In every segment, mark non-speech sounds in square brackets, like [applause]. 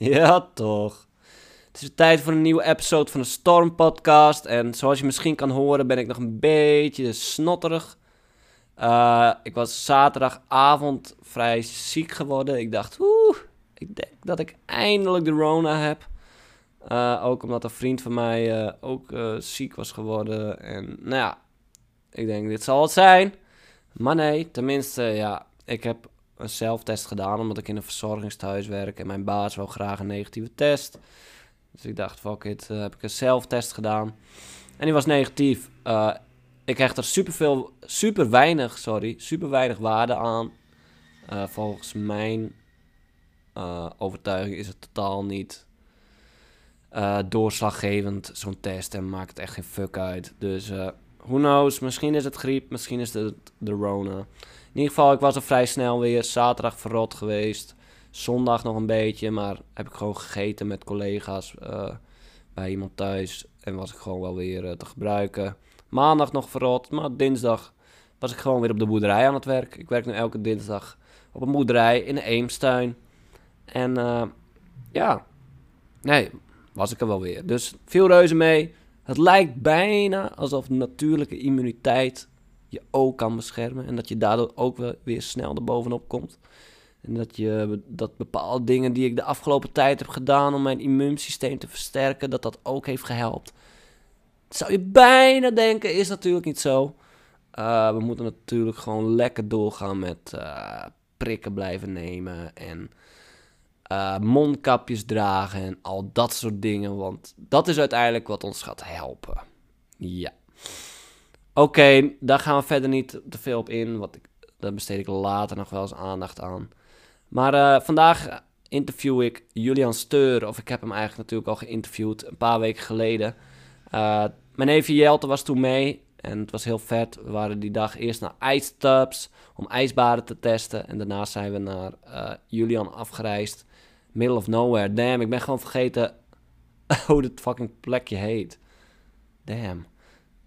Ja, toch. Het is tijd voor een nieuwe episode van de Storm Podcast. En zoals je misschien kan horen, ben ik nog een beetje snotterig. Uh, ik was zaterdagavond vrij ziek geworden. Ik dacht, oeh, ik denk dat ik eindelijk de Rona heb. Uh, ook omdat een vriend van mij uh, ook ziek was geworden. En nou ja, ik denk, dit zal het zijn. Maar nee, tenminste, ja, ik heb een zelftest gedaan omdat ik in een verzorgingstehuis werk en mijn baas wil graag een negatieve test. Dus ik dacht, fuck it, uh, heb ik een zelftest gedaan. En die was negatief. Uh, ik hecht er super veel, super weinig, sorry, super weinig waarde aan. Uh, volgens mijn overtuiging is het totaal niet doorslaggevend, zo'n test. En maakt het echt geen fuck uit. Dus who knows, misschien is het griep, misschien is het de Rona. In ieder geval, ik was er vrij snel weer. Zaterdag verrot geweest. Zondag nog een beetje, maar heb ik gewoon gegeten met collega's uh, bij iemand thuis. En was ik gewoon wel weer uh, te gebruiken. Maandag nog verrot, maar dinsdag was ik gewoon weer op de boerderij aan het werk. Ik werk nu elke dinsdag op een boerderij in de Eemstuin. En uh, ja, nee, was ik er wel weer. Dus veel reuze mee. Het lijkt bijna alsof natuurlijke immuniteit je ook kan beschermen. En dat je daardoor ook wel weer snel erbovenop komt. En dat, je, dat bepaalde dingen die ik de afgelopen tijd heb gedaan om mijn immuunsysteem te versterken, dat dat ook heeft gehelpt. zou je bijna denken, is natuurlijk niet zo. Uh, we moeten natuurlijk gewoon lekker doorgaan met uh, prikken blijven nemen en uh, mondkapjes dragen en al dat soort dingen. Want dat is uiteindelijk wat ons gaat helpen. Ja. Oké, daar gaan we verder niet te veel op in. Want ik, daar besteed ik later nog wel eens aandacht aan. Maar uh, vandaag interview ik Julian Steur. Of ik heb hem eigenlijk natuurlijk al geïnterviewd een paar weken geleden. Uh, mijn neefje Jelte was toen mee. En het was heel vet. We waren die dag eerst naar ijstubs om ijsbaden te testen. En daarna zijn we naar uh, Julian afgereisd. Middle of nowhere. Damn, ik ben gewoon vergeten [laughs] hoe dit fucking plekje heet. Damn.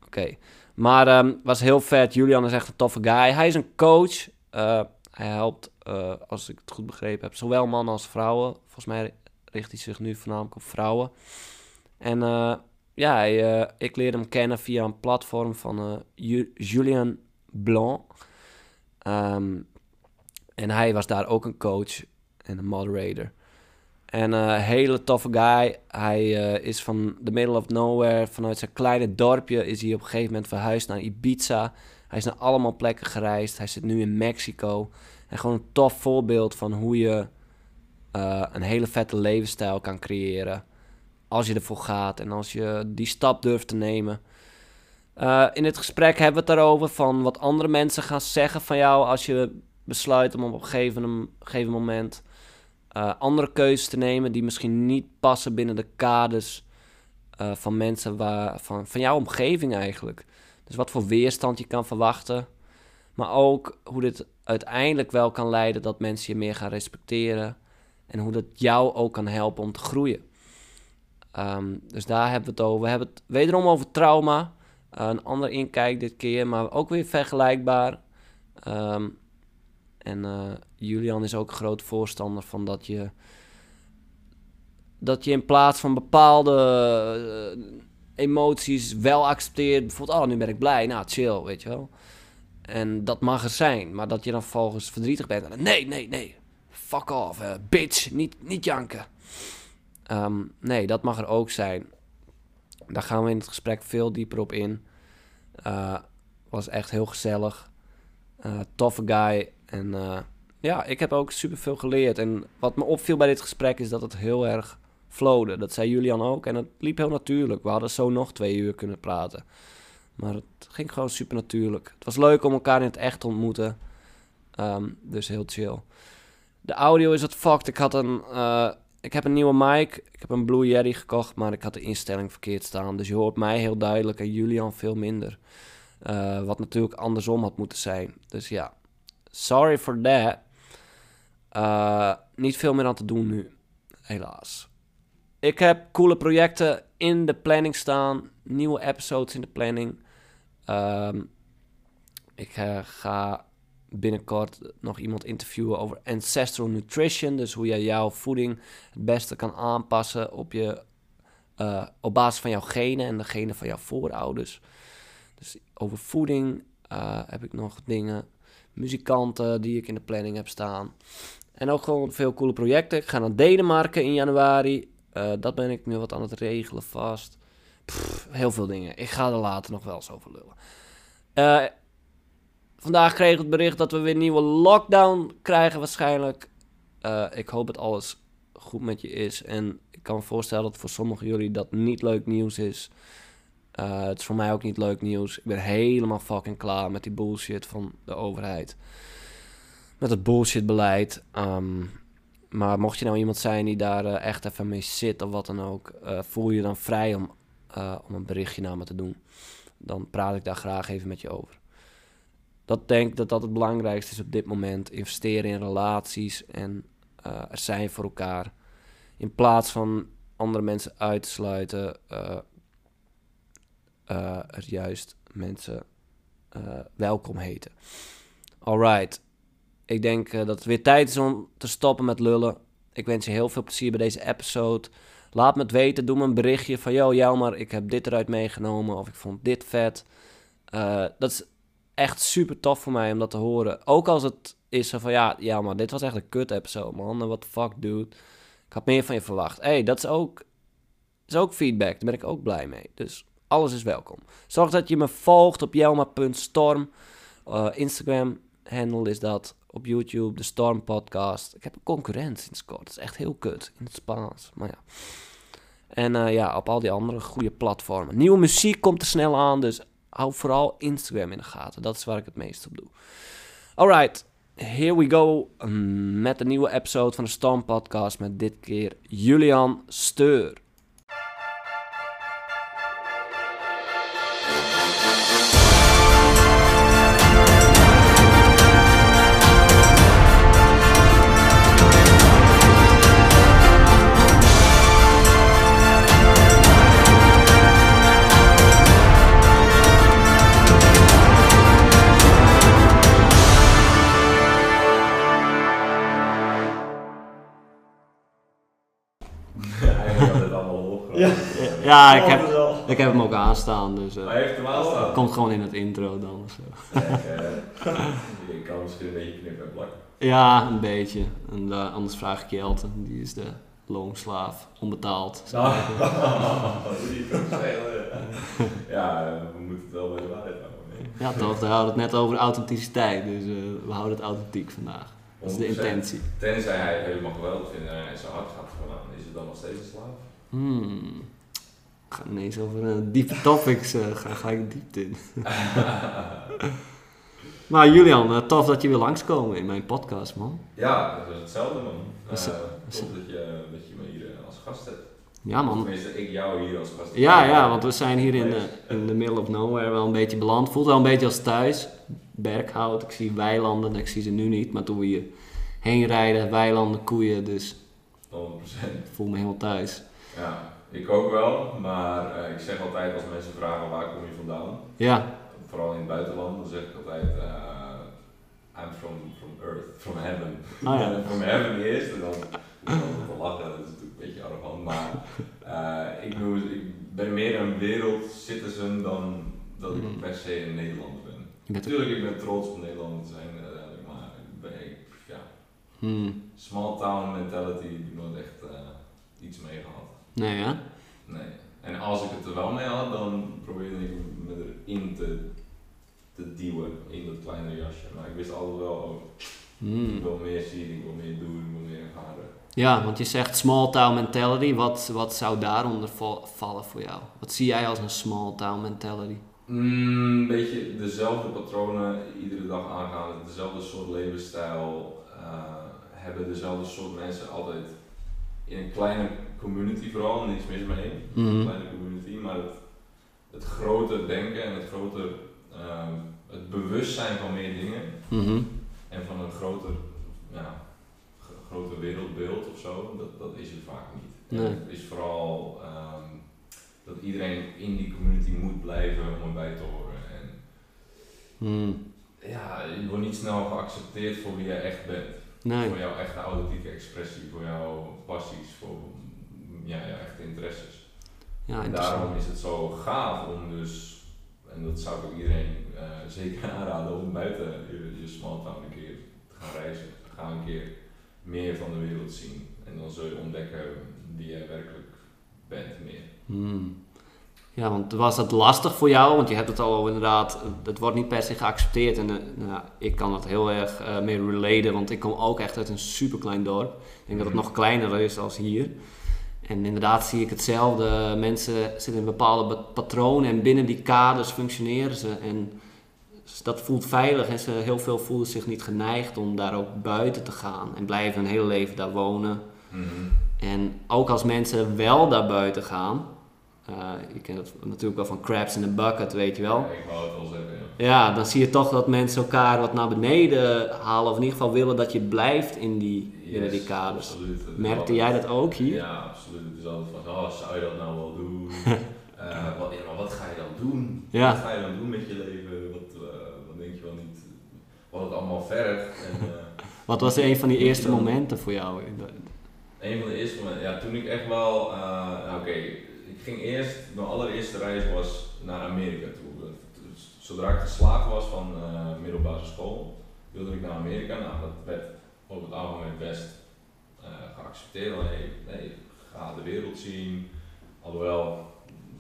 Oké. Maar um, was heel vet. Julian is echt een toffe guy. Hij is een coach. Uh, hij helpt, uh, als ik het goed begrepen heb, zowel mannen als vrouwen. Volgens mij richt hij zich nu voornamelijk op vrouwen. En uh, ja, hij, ik leerde hem kennen via een platform van Julian Blanc. Um, en hij was daar ook een coach en een moderator. En een uh, hele toffe guy. Hij uh, is van the middle of nowhere. Vanuit zijn kleine dorpje is hij op een gegeven moment verhuisd naar Ibiza. Hij is naar allemaal plekken gereisd. Hij zit nu in Mexico. En gewoon een tof voorbeeld van hoe je uh, een hele vette levensstijl kan creëren. Als je ervoor gaat en als je die stap durft te nemen. in dit gesprek hebben we het daarover van wat andere mensen gaan zeggen van jou als je besluit om op een een gegeven moment uh, andere keuzes te nemen die misschien niet passen binnen de kaders uh, van mensen waar, van, van jouw omgeving eigenlijk. Dus wat voor weerstand je kan verwachten. Maar ook hoe dit uiteindelijk wel kan leiden dat mensen je meer gaan respecteren. En hoe dat jou ook kan helpen om te groeien. Um, dus daar hebben we het over. We hebben het wederom over trauma. Uh, een ander inkijk dit keer, maar ook weer vergelijkbaar. Um, en uh, Julian is ook groot voorstander van dat je. Dat je in plaats van bepaalde uh, emoties wel accepteert. Bijvoorbeeld, oh, nu ben ik blij. Nou, chill, weet je wel. En dat mag er zijn. Maar dat je dan volgens verdrietig bent. Nee, nee, nee. Fuck off, uh, bitch. Niet, niet janken. Um, nee, dat mag er ook zijn. Daar gaan we in het gesprek veel dieper op in. Uh, was echt heel gezellig. Toffe guy. En ja, ik heb ook superveel geleerd. En wat me opviel bij dit gesprek is dat het heel erg flowde. Dat zei Julian ook. En het liep heel natuurlijk. We hadden zo nog twee uur kunnen praten. Maar het ging gewoon super natuurlijk. Het was leuk om elkaar in het echt te ontmoeten. Um, dus heel chill. De audio is wat fucked. Ik had een... Uh, ik heb een nieuwe mic. Ik heb een Blue Yeti gekocht, maar ik had de instelling verkeerd staan. Dus je hoort mij heel duidelijk en Julian veel minder. Uh, wat natuurlijk andersom had moeten zijn. Dus ja, sorry for that. Uh, niet veel meer aan te doen nu, helaas. Ik heb coole projecten in de planning staan. Nieuwe episodes in de planning. Um, ik uh, ga binnenkort nog iemand interviewen over ancestral nutrition. Dus hoe jij jouw voeding het beste kan aanpassen op, je, eh, op basis van jouw genen en de genen van jouw voorouders. Dus over voeding eh, heb ik nog dingen. Muzikanten die ik in de planning heb staan. En ook gewoon veel coole projecten. Ik ga naar Denemarken in januari. Eh, dat ben ik nu wat aan het regelen vast. Heel veel dingen. Ik ga er later nog wel eens over lullen. Eh, vandaag kreeg ik het bericht dat we weer een nieuwe lockdown krijgen waarschijnlijk. Eh, ik hoop dat alles goed met je is. En ik kan me voorstellen dat voor sommigen jullie dat niet leuk nieuws is. Het is voor mij ook niet leuk nieuws. Ik ben helemaal fucking klaar met die bullshit van de overheid. Met het bullshit beleid. Ehm, maar mocht je nou iemand zijn die daar eh, echt even mee zit of wat dan ook, eh, voel je dan vrij om, eh, om een berichtje naar me te doen. Dan praat ik daar graag even met je over. Dat denk ik dat dat het belangrijkste is op dit moment. Investeren in relaties en er zijn voor elkaar. In plaats van andere mensen uit te sluiten, er juist mensen welkom heten. Alright. Ik denk eh, dat het weer tijd is om te stoppen met lullen. Ik wens je heel veel plezier bij deze episode. Laat me het weten. Doe me een berichtje van... Yo, jou maar, ik heb dit eruit meegenomen. Of ik vond dit vet. Eh, dat is echt super tof voor mij om dat te horen. Ook als het is zo van... Ja, ja maar dit was echt een kut episode, man. What the fuck, dude. Ik had meer van je verwacht. hey, dat is ook, is ook feedback. Daar ben ik ook blij mee. Dus alles is welkom. Zorg dat je me volgt op jelma.storm. Eh, Instagram handle is dat. Op YouTube, de Storm Podcast. Ik heb een concurrent sinds kort. Dat is echt heel kut in het Spaans. Maar ja. En eh, ja, op al die andere goede platformen. Nieuwe muziek komt er snel aan. Dus hou vooral Instagram in de gaten. Dat is waar ik het meest op doe. Alright. Here we go met een nieuwe episode van de Storm Podcast. Met dit keer Julian Steur. Ja, ik heb, ik hem ook aanstaan. Dus eh, Hij heeft hem aanstaan. komt gewoon in het intro dan. of zo. Kijk, eh, [laughs] je kan misschien een beetje knippen en plakken. Ja, een beetje. En eh, anders vraag ik Jelte. Die is de loonslaaf. Onbetaald. [laughs] Nou. Ja, eh, we moeten het wel bij de waarheid houden. Ja, toch? We hadden het net over authenticiteit. Dus eh, we houden het authentiek vandaag. Dat is de 100%. intentie. Tenzij hij het helemaal geweldig vindt en hij zijn hart gaat aan, is het dan nog steeds een slaaf? Hmm. Ik ga ineens over eh, diepe topics uh, ga gelijk de diepte in. [laughs] maar Julian, eh, tof dat je weer langskomen in mijn podcast, man. Ja, dat is hetzelfde man. Dat is- Uh, dat is- tof dat je, dat je me hier als gast hebt. Ja, man. tenminste, ik jou hier als gast heb. Ja, ja, want we zijn hier in de, in the middle of nowhere wel een beetje beland. Voelt wel een beetje als thuis. Berghout, ik zie weilanden, ik zie ze nu niet. Maar toen we hier heen rijden, weilanden, koeien, dus 100%. ik voel me helemaal thuis. Ja, ik ook wel, maar eh, ik zeg altijd als mensen vragen waar kom je vandaan, Ja, vooral in het buitenland, dan zeg ik altijd eh, I'm from, from earth, from heaven. Oh ja. From heaven eerst en dan dan te lachen, dat is natuurlijk een beetje arrogant, maar eh, ik, doe, ik ben meer een wereldcitizen dan dat ik Mm. per se een Nederlander ben. Natuurlijk, ik ben trots om Nederlander te zijn, maar ik ben, ik, ja, hmm. small town mentality heb ik nooit echt iets mee gehad. Nee, ja? Nee. En als ik het er wel mee had, dan probeerde ik me erin te, te duwen in dat kleine jasje. Maar ik wist altijd wel, oh, ik Hmm. wil meer zien, ik wil meer doen, ik wil meer ervaren. Ja, want je zegt small town mentality. Wat, wat zou daaronder val- vallen voor jou? Wat zie jij als een small town mentality? Mm, een beetje dezelfde patronen iedere dag aangaan, dezelfde soort levensstijl, eh, hebben dezelfde soort mensen altijd in een kleine community vooral, niets mis mee, Mhm. een kleine community, maar het, het groter denken en het groter, ehm, het bewustzijn van meer dingen Mhm. en van een groter, ja, groter wereldbeeld of zo, dat, dat is er vaak niet. Nee. Het is vooral ehm, dat iedereen in die community moet blijven om erbij te horen. En Hmm. ja, je wordt niet snel geaccepteerd voor wie je echt bent. Nee. Voor jouw echte authentieke expressie, voor jouw passies, voor ja, jouw echte interesses. Ja, en daarom is het zo gaaf om dus, en dat zou ik ook iedereen eh, [laughs] zeker aanraden, om buiten je, je small town een keer te gaan reizen. Ga een keer meer van de wereld zien. En dan zul je ontdekken wie jij werkelijk bent meer. Hmm. Ja, want was dat lastig voor jou? Want je hebt het al over inderdaad, het wordt niet per se geaccepteerd. En eh, nou, ik kan dat heel erg eh, mee relaten, want ik kom ook echt uit een superklein dorp. Ik denk dat het Mhm. nog kleiner is als hier. En inderdaad zie ik hetzelfde. Mensen zitten in bepaalde patronen en binnen die kaders functioneren ze. En dat voelt veilig en ze, heel veel voelen zich niet geneigd om daar ook buiten te gaan. En blijven hun hele leven daar wonen. En ook als mensen wel daar buiten gaan, eh, je kent het natuurlijk wel van crabs in a bucket, weet je wel. Ja, ik wou het al zeggen. Ja. Ja, dan zie je toch dat mensen elkaar wat naar beneden halen, of in ieder geval willen dat je blijft in die, binnen die Yes, kaders. absoluut. Merkte jij dat ook hier? Ja, absoluut. Is altijd van, oh, zou je dat nou wel doen? [laughs] Eh, wat, ja, maar wat ga je dan doen? Ja. Wat ga je dan doen met je leven? Wat, eh, wat denk je wel niet? Wat het allemaal vergt. En, eh, [laughs] Wat was een van die eerste dan- momenten voor jou? een van de eerste momenten, ja, toen ik echt wel, oké, ik ging eerst, mijn allereerste reis was naar Amerika toe. Dus Zodra ik geslaagd was van middelbare school, wilde ik naar Amerika. Nou, dat werd op het algemeen best eh, geaccepteerd. Nee, ga de wereld zien. Alhoewel,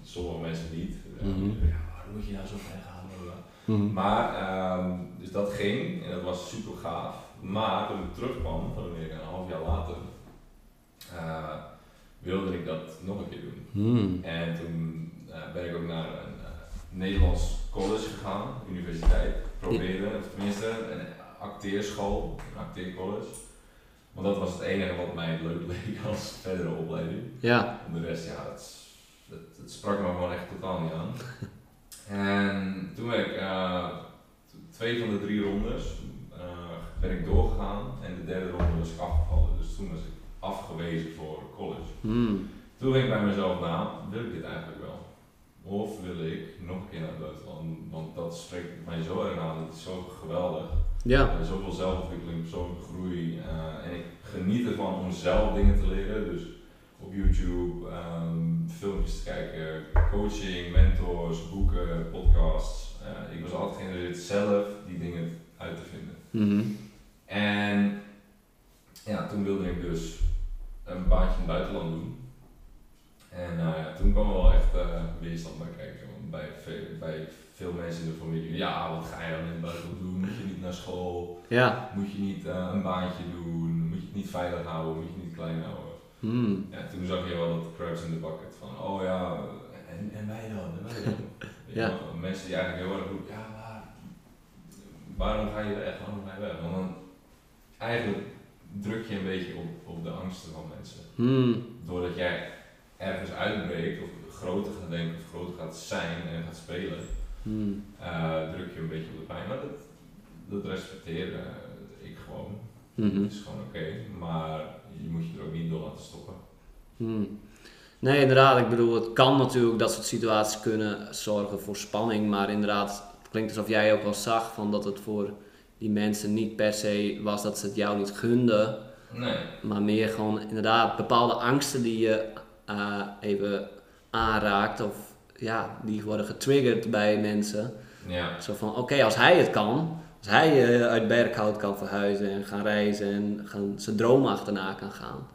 sommige mensen niet. Eh, Mhm. Ja, waarom moet je nou zo ver gaan? Blablabla. Maar, ehm, dus dat ging en dat was super gaaf. Maar toen ik terugkwam van Amerika, een half jaar later, eh, wilde ik dat nog een keer doen. Hmm. En toen eh, ben ik ook naar een Nederlands college gegaan, universiteit, proberen, of tenminste een acteerschool, een acteercollege. Want dat was het enige wat mij leuk leek [laughs] als verdere opleiding. Ja, En de rest, ja, het, is- het, het sprak me gewoon echt totaal niet aan. [laughs] En toen ben ik eh, twee van de drie rondes eh, ben ik doorgegaan en de derde ronde was ik afgevallen. Dus toen was ik afgewezen voor college. Hmm. Toen ging ik bij mezelf na, wil ik dit eigenlijk wel? Of wil ik nog een keer naar het buitenland? Dat spreekt mij zo erg aan, het is zo geweldig. ja. Uh, zoveel zelfontwikkeling, persoonlijke groei. uh, en ik geniet ervan om zelf dingen te leren. Dus op YouTube, ehm, filmpjes te kijken, coaching, mentors, boeken, podcasts. Uh, ik was altijd geïnteresseerd zelf die dingen uit te vinden. Mhm. En ja, toen wilde ik dus een baantje in het buitenland doen. En uh, ja, toen kwam er wel echt weerstand bij kijken. Want bij bij veel mensen in de familie, ja, wat ga je dan in het buitenland doen? Moet je niet naar school? Ja. Moet je niet uh, een baantje doen? Moet je het niet veilig houden? Moet je het niet klein houden? Hmm. Ja, toen zag je wel dat crabs in the bucket van, oh ja, en, en wij dan? En wij dan? [laughs] Ja. Mensen die eigenlijk heel erg roepen, ja, maar waarom ga je weg? Waarom ga je weg? Want dan eigenlijk druk je een beetje op, op de angsten van mensen. Hmm. Doordat jij ergens uitbreekt of groter gaat denken of groter gaat zijn en gaat spelen, Hmm. eh, druk je een beetje op de pijn. Maar dat, dat respecteer eh, ik gewoon. Het is gewoon oké, maar je moet je er ook niet door laten stoppen. Hmm. Nee, inderdaad. Ik bedoel, het kan natuurlijk dat soort situaties kunnen zorgen voor spanning. Maar inderdaad, het klinkt alsof jij ook wel zag van dat het voor die mensen niet per se was dat ze het jou niet gunden. Nee, Maar meer gewoon inderdaad bepaalde angsten die je eh, even aanraakt. Of ja, die worden getriggerd bij mensen. ja. Zo van, oké, als hij het kan. Als hij eh, uit Berkhout kan verhuizen en gaan reizen en gaan, zijn droom achterna kan gaan.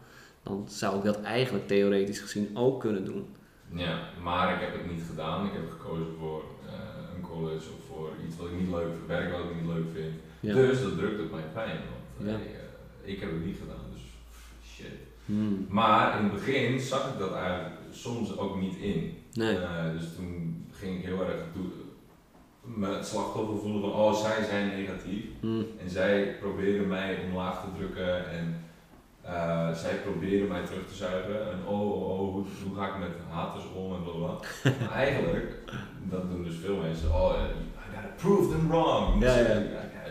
Dan zou ik dat eigenlijk theoretisch gezien ook kunnen doen. Ja, maar ik heb het niet gedaan. Ik heb gekozen voor eh, een college of voor iets wat ik niet leuk vind, werk wat ik niet leuk vind. Ja. Dus dat drukt op mijn pijn. Want Ja. hey, eh, ik heb het niet gedaan, dus shit. Hmm. Maar in het begin zag ik dat eigenlijk soms ook niet in. Nee. Eh, dus toen ging ik heel erg me het slachtoffer voelen van oh zij zijn negatief. Hmm. En zij proberen mij omlaag te drukken en eh, zij proberen mij terug te zuigen. En oh, oh, oh hoe, hoe ga ik met haters om en blablabla. [laughs] maar eigenlijk, dat doen dus veel mensen, oh, eh, I gotta prove them wrong. Ja, ja.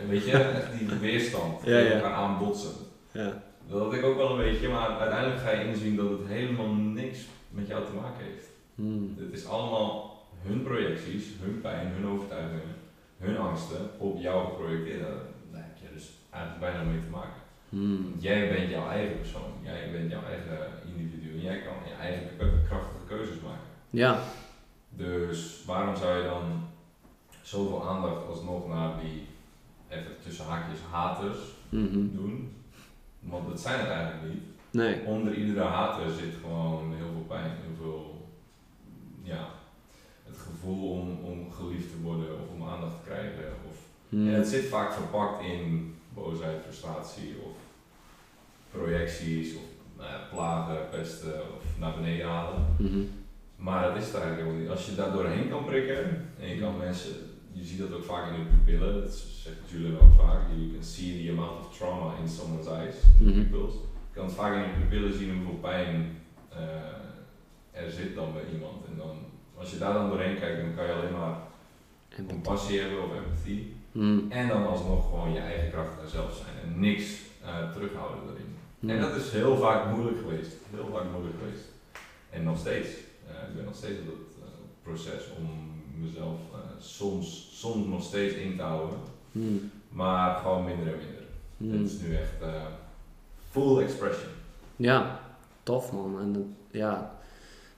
Weet je, echt die weerstand, [laughs] Ja, ja. elkaar aanbotsen. Ja. Dat had ik ook wel een beetje, maar uiteindelijk ga je inzien dat het helemaal niks met jou te maken heeft. Hmm. Het is allemaal hun projecties, hun pijn, hun overtuigingen. hun angsten op jou geprojecteerd daar heb je dus eigenlijk bijna mee te maken. Hmm. Jij bent jouw eigen persoon, jij bent jouw eigen individu en jij kan je eigen krachtige keuzes maken. Ja. Dus waarom zou je dan zoveel aandacht alsnog naar die, even tussen haakjes, haters Mhm. doen? Want dat zijn het eigenlijk niet. Nee. Onder iedere hater zit gewoon heel veel pijn, heel veel, ja, het gevoel om, om geliefd te worden of om aandacht te krijgen. Of, Hmm. En het zit vaak verpakt in boosheid, frustratie of projecties of nou ja, plagen, pesten of naar beneden halen. Mhm. Maar dat is het eigenlijk helemaal niet. Als je daar doorheen kan prikken en je kan mensen, je ziet dat ook vaak in de pupillen, dat zegt Julian ook vaak, you can see the amount of trauma in someone's eyes, in Mhm. pupils. Je kan vaak in de pupillen zien hoeveel pijn eh, er zit dan bij iemand. En dan, als je daar dan doorheen kijkt, dan kan je alleen maar compassie hebben of empathie. Hmm. En dan alsnog gewoon je eigen kracht en zelf zijn en niks eh, terughouden daarin. Hmm. En dat is heel vaak moeilijk geweest. Heel vaak moeilijk geweest. En nog steeds. Eh, ik ben nog steeds op dat proces om mezelf soms, soms nog steeds in te houden. Hmm. Maar gewoon minder en minder. Het is nu echt full expression. Ja, tof man. En ja,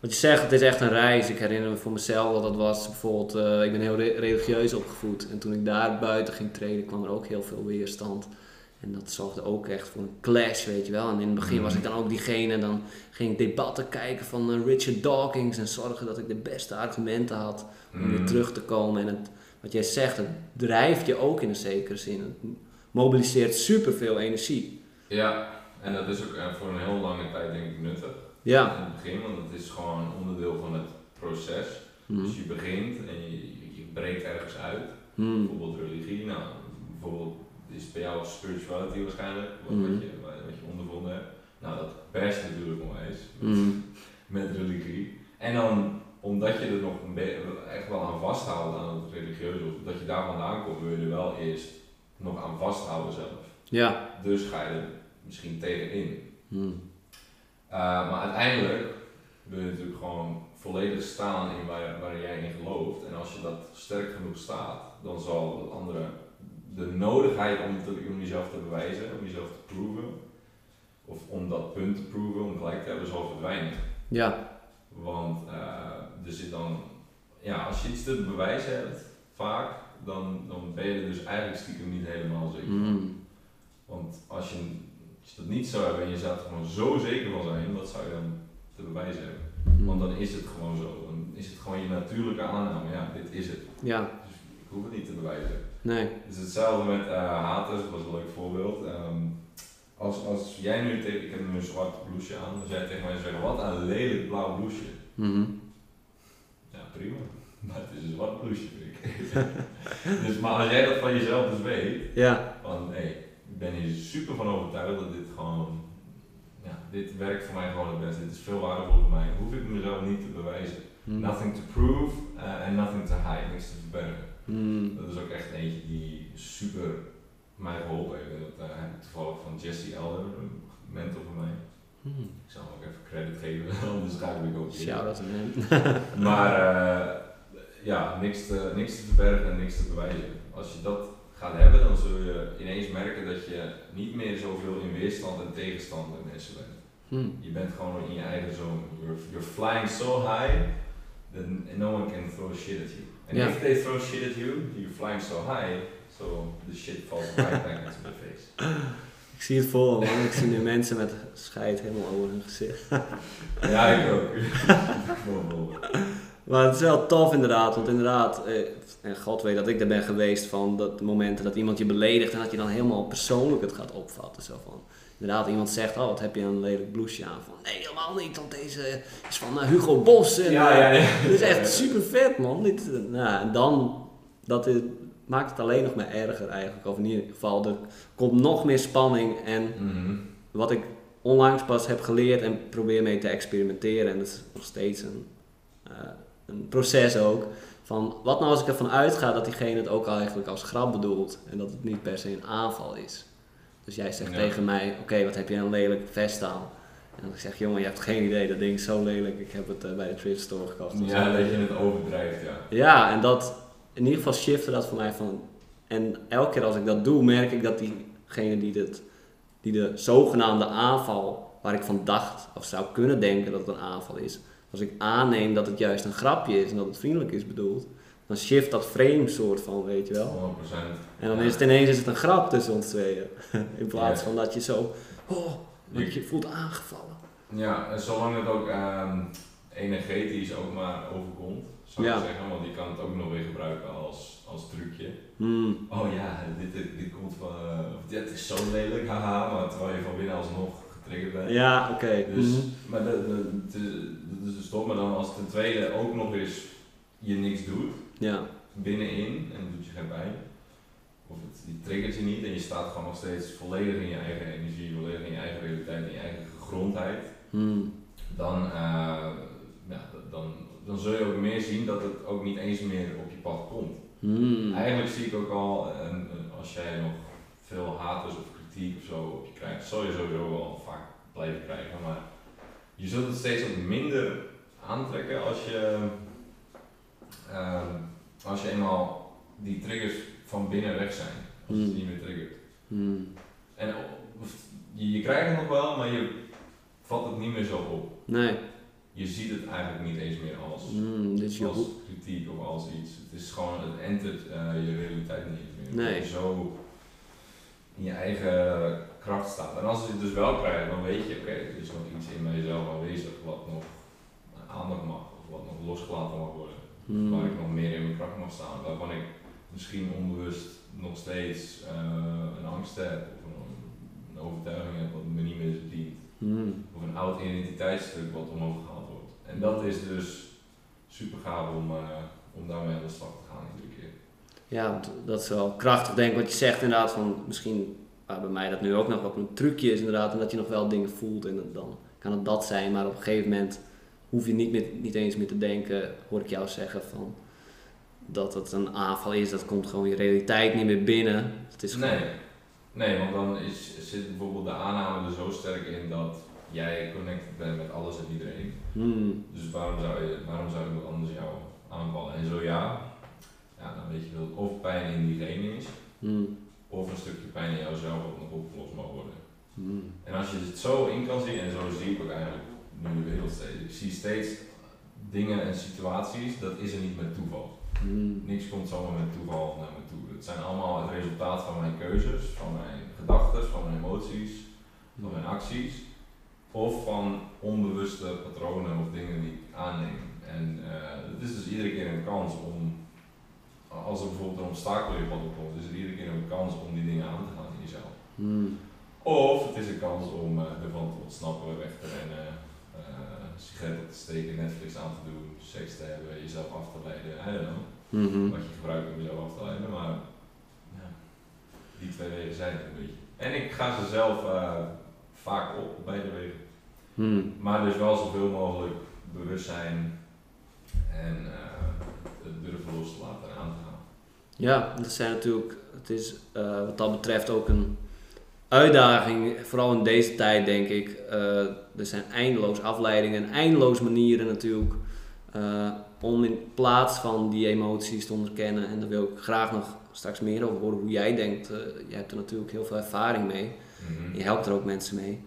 wat je zegt, het is echt een reis. Ik herinner me voor mezelf dat dat was bijvoorbeeld, eh, ik ben heel re- religieus opgevoed. En toen ik daar buiten ging treden, kwam er ook heel veel weerstand. En dat zorgde ook echt voor een clash, weet je wel. En in het begin was ik dan ook diegene, dan ging ik debatten kijken van eh, Richard Dawkins en zorgen dat ik de beste argumenten had om weer Mm. terug te komen. En het, wat jij zegt, het drijft je ook in een zekere zin. Het mobiliseert superveel energie. Ja, en dat is ook eh, voor een heel lange tijd denk ik nuttig. Ja. In het begin, want het is gewoon onderdeel van het proces. Hmm. Dus je begint en je, je breekt ergens uit. Hmm. Bijvoorbeeld religie, nou, bijvoorbeeld is bij jou spirituality waarschijnlijk, wat, wat, je, wat je ondervonden hebt. Nou, dat basht natuurlijk onwijs Hmm. [laughs] met religie. En dan, omdat je er nog een echt wel aan vasthoudt aan het religieuze, of dat je daar vandaan komt, wil je er wel eerst nog aan vasthouden zelf. Ja. Dus ga je er misschien tegenin. Hmm. Uh, maar uiteindelijk wil je natuurlijk gewoon volledig staan in waar, waar jij in gelooft. En als je dat sterk genoeg staat, dan zal het andere, de nodigheid om, te, om jezelf te bewijzen, om jezelf te proven, of om dat punt te proven, om gelijk te hebben, zal verdwijnen. Ja. Want uh, er zit dan, ja, als je iets te bewijzen hebt, vaak, dan, dan ben je er dus eigenlijk stiekem niet helemaal zeker van. Hmm. Want als je, als je dat niet zou hebben en je zou er gewoon zo zeker van zijn, wat zou je dan te bewijzen hebben? Hmm. Want dan is het gewoon zo. Dan is het gewoon je natuurlijke aanname. Ja, dit is het. Ja. Dus ik hoef het niet te bewijzen. Nee. Het is hetzelfde met uh, haters, dat was een leuk voorbeeld. Um, als, als jij nu tegen, ik heb nu een zwart blouseje aan, als jij tegen mij zeggen, wat een lelijk blauw blouseje. Hmm. Ja, prima. Maar het is een zwart blouseje, vind ik. [laughs] dus, maar als jij dat van jezelf dus weet, Ja. van hé, ik ben hier super van overtuigd dat dit gewoon, ja, dit werkt voor mij gewoon het beste. Dit is veel waardevol voor mij. Hoef ik mezelf niet te bewijzen. Hmm. Nothing to prove uh, and nothing to hide, niks te verbergen. Hmm. Dat is ook echt eentje die super mij geholpen heeft. En dat uh, heb ik toevallig van Jesse Elder, een mentor van mij. Hmm. Ik zal hem ook even credit geven, [laughs] anders ga ik ook weer. Shout out. Maar uh, ja, niks te, niks te verbergen en niks te bewijzen. Als je dat gaat hebben, dan zul je ineens merken dat je niet meer zoveel in weerstand en tegenstand met mensen bent. Hmm. Je bent gewoon in je eigen zone. You're, you're flying so high that no one can throw shit at you. And if they throw shit at you, you're flying so high, so the shit falls right back into the face. [laughs] Ik zie het me, man. Ik zie nu mensen met scheid helemaal over hun gezicht. [laughs] ja, ik ook. [laughs] Maar het is wel tof inderdaad, want inderdaad, eh, en God weet dat ik er ben geweest van dat de momenten dat iemand je beledigt en dat je dan helemaal persoonlijk het gaat opvatten. Zo van, inderdaad, iemand zegt, oh wat heb je een lelijk blouseje aan? Van, nee helemaal niet, want deze is van eh, Hugo Boss. En, Ja, ja, ja. Dit is echt super vet man. Dit, eh, nou, en dan, dat is, maakt het alleen nog maar erger eigenlijk. Of in ieder geval, er komt nog meer spanning en Mhm. wat ik onlangs pas heb geleerd en probeer mee te experimenteren. En dat is nog steeds een, uh, een proces ook. Van wat nou als ik ervan uitga dat diegene het ook eigenlijk als grap bedoelt. En dat het niet per se een aanval is. Dus jij zegt Ja. tegen mij, oké wat heb je een lelijk vest aan? En dan zeg ik, jongen je hebt geen idee, dat ding is zo lelijk. Ik heb het uh, bij de thrift store gekocht. Ja, dat je het overdrijft, ja. Ja, en dat, in ieder geval shifte dat voor mij van. En elke keer als ik dat doe, merk ik dat diegene die, dit, die de zogenaamde aanval, waar ik van dacht of zou kunnen denken dat het een aanval is, als ik aanneem dat het juist een grapje is en dat het vriendelijk is bedoeld, dan shift dat frame soort van, weet je wel. 100%. En dan is het ineens is het een grap tussen ons tweeën. [laughs] In plaats van dat je zo, oh, dat je voelt aangevallen. Ja, en zolang het ook ehm, energetisch ook maar overkomt, zou ik Ja. zeggen, want je kan het ook nog weer gebruiken als, als trucje. Hmm. Oh ja, dit, dit, dit komt van, eh, dit is zo lelijk, haha, maar terwijl je van binnen alsnog getriggerd bent. Ja, oké. Dus, Mhm. maar dat, dat, dat is- dat is top, maar dan als ten tweede ook nog eens je niks doet, Ja. binnenin, en doet je geen pijn, of het die triggert je niet en je staat gewoon nog steeds volledig in je eigen energie, volledig in je eigen realiteit, in je eigen gegrondheid, Hmm. dan, eh, ja, dan, dan zul je ook meer zien dat het ook niet eens meer op je pad komt. Hmm. Eigenlijk zie ik ook al, en, als jij nog veel haters of kritiek of zo op je krijgt, zal je sowieso wel vaak blijven krijgen, maar je zult het steeds ook minder aantrekken als je, ehm, als je eenmaal die triggers van binnen weg zijn, als je het Hmm. niet meer triggert. Hmm. En of- je, je krijgt het nog wel, maar je vat het niet meer zo op. Nee. Je ziet het eigenlijk niet eens meer als, Hmm. Dit is je als kritiek of als iets. Het is gewoon, het entert eh, je realiteit niet meer. Nee. Zo in je eigen kracht staat. En als je het dus wel krijgt, dan weet je, oké, er is nog iets in mijzelf aanwezig wat nog aandacht mag, of wat nog losgelaten mag worden. Hmm. Waar ik nog meer in mijn kracht mag staan. Waarvan ik misschien onbewust nog steeds eh, een angst heb, of een, een overtuiging heb wat me niet meer dient. Hmm. Of een oud identiteitsstuk wat omhoog gehaald wordt. En dat is dus super gaaf om, eh, om daarmee aan de slag te gaan. Ja, dat is wel krachtig denk ik wat je zegt inderdaad van misschien waar bij mij dat nu ook nog wat een trucje is inderdaad en dat je nog wel dingen voelt en dan kan het dat zijn, maar op een gegeven moment hoef je niet, meer, niet eens meer te denken, hoor ik jou zeggen van dat het een aanval is, dat komt gewoon je realiteit niet meer binnen. Het is gewoon, Nee, nee want dan is, zit bijvoorbeeld de aanname er zo sterk in dat jij connected bent met alles en iedereen. Hmm. Dus waarom zou, je, waarom zou iemand anders jou aanvallen? En zo ja, ja dan weet je dat het of pijn in diegene is, Hmm. of een stukje pijn in jouzelf wat nog opgelost mag worden. Hmm. En als je het zo in kan zien, en zo zie ik ook eigenlijk nu de wereld steeds, ik zie steeds dingen en situaties, dat is er niet met toeval. Hmm. Niks komt zomaar met toeval naar me toe. Het zijn allemaal het resultaat van mijn keuzes, van mijn gedachten, van mijn emoties, van mijn acties. Of van onbewuste patronen of dingen die ik aanneem. En eh, het is dus iedere keer een kans om, als er bijvoorbeeld een obstakel in je pad komt, is er iedere keer een kans om die dingen aan te gaan in jezelf. Hmm. Of het is een kans om eh, ervan te ontsnappen, weg te rennen, eh sigaretten te steken, Netflix aan te doen, seks te hebben, jezelf af te leiden, I don't know. Mhm. Wat je gebruikt om jezelf af te leiden, maar ja, die twee wegen zijn het een beetje. En ik ga ze zelf eh, vaak op, beide wegen. Hmm. Maar dus wel zoveel mogelijk bewust zijn en durven los te laten en aan te gaan. Ja, dat zijn natuurlijk, het is eh, wat dat betreft ook een uitdaging, vooral in deze tijd denk ik. Eh, er zijn eindeloos afleidingen en eindeloos manieren natuurlijk eh, om in plaats van die emoties te onderkennen. En daar wil ik graag nog straks meer over horen hoe jij denkt. Jij hebt er natuurlijk heel veel ervaring mee. Je helpt er ook mensen mee.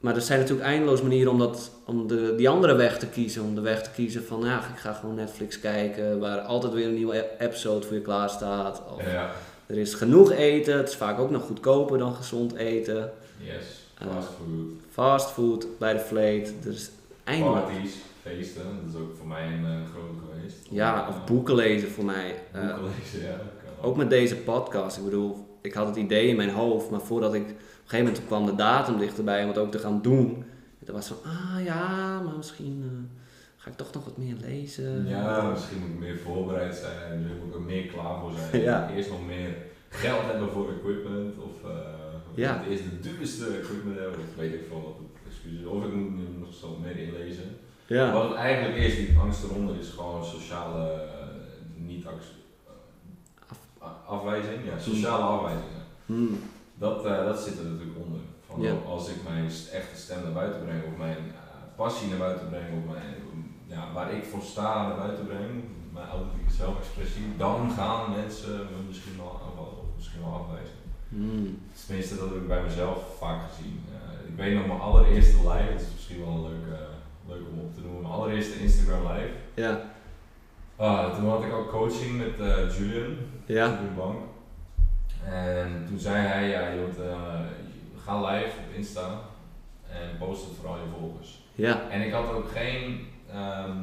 Maar er zijn natuurlijk eindeloos manieren om, dat, om de, die andere weg te kiezen. Om de weg te kiezen van, ja, ik ga gewoon Netflix kijken, waar altijd weer een nieuwe e- episode voor je klaar staat. Of Ja, er is genoeg eten, het is vaak ook nog goedkoper dan gezond eten. yes, Eh, fast food, Fastfood bij de vleet, er is eindeloos. parties, feesten, dat is ook voor mij een grote geweest. Ja, of boeken lezen voor mij. Eh, boeken lezen, ja. Ook met deze podcast. Ik bedoel, ik had het idee in mijn hoofd, maar voordat ik op een gegeven moment kwam de datum dichterbij om het ook te gaan doen. En was van, ah ja, maar misschien eh, ga ik toch nog wat meer lezen. Ja, misschien moet ik meer voorbereid zijn, misschien moet ik er meer klaar voor zijn. [laughs] Ja. Eerst nog meer geld hebben voor equipment of eh Ja. het eerst de duurste equipment hebben, of weet ik veel wat. Of ik moet nog zo meer inlezen. Ja. Wat het eigenlijk is, die angst eronder is gewoon sociale eh, niet ac- Af- a- afwijzing, ja, sociale afwijzingen. Hmm. Dat, eh, dat zit er natuurlijk onder. Van Ja. Als ik mijn echte stem naar buiten breng, of mijn eh, passie naar buiten breng, of mijn, ja, waar ik voor sta naar buiten breng, mijn authentieke zelfexpressie, dan gaan mensen me misschien wel aanvallen of misschien wel afwijzen. Hmm. Tenminste, dat heb ik bij mezelf vaak gezien. Eh, ik weet nog mijn allereerste live, dat is misschien wel een leuk, eh, leuk om op te noemen, mijn allereerste Instagram live. Ja. Ah, toen had ik ook coaching met eh, Julian, Ja. Julian Bank. En toen zei hij, ja, je moet, eh, ga live op Insta en post het voor al je volgers. Ja. En ik had ook geen, ehm,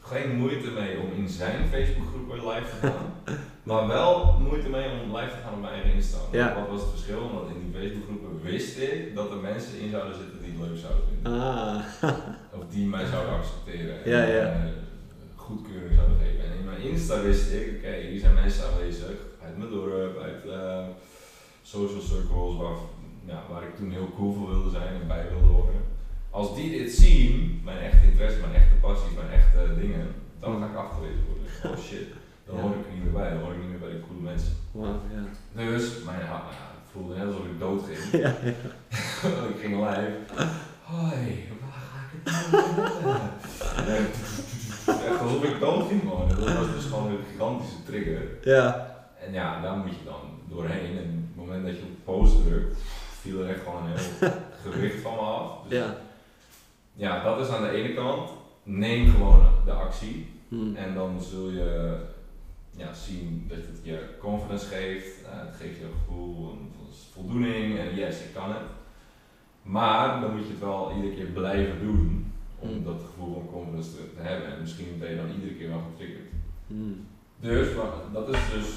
geen moeite mee om in zijn Facebookgroep weer live te gaan. [laughs] maar wel moeite mee om live te gaan op mijn eigen Insta. Ja. Wat was het verschil? Omdat in die Facebookgroepen wist ik dat er mensen in zouden zitten die het leuk zouden vinden. Ah. [laughs] Of die mij zouden accepteren. Ja, en ja. eh, goedkeuring zouden geven. En in mijn Insta wist ik, oké, hier zijn mensen aanwezig uit mijn dorp, uit eh, social circles waar, ja, waar ik toen heel cool voor wilde zijn en bij wilde horen. Als die dit zien, mijn echte interesse, mijn echte passies, mijn echte dingen, dan ga ik afgewezen worden. [laughs] Oh shit, dan hoor ik er niet meer bij, dan hoor ik niet meer bij de coole mensen. Wauw, ja. Dus, mijn, ja, het voelde net alsof ik dood ging. [laughs] Ja, [laughs] ik ging live. Hoi, waar ga ik het nou? Echt alsof ik dood ging gewoon. Dat was dus gewoon een gigantische trigger. Ja. En ja, daar moet je dan doorheen. En op het moment dat je op post drukt, viel er echt gewoon een heel [laughs] gewicht van me af. Dus Ja. ja, dat is aan de ene kant. Neem gewoon de actie. Hmm. En dan zul je ja, zien dat het je confidence geeft. eh, het geeft je een gevoel van van voldoening en yes, ik kan het. Maar dan moet je het wel iedere keer blijven doen om Mm. dat gevoel van confidence te, te hebben. En misschien ben je dan iedere keer wel getriggerd. Hmm. Dus maar dat is dus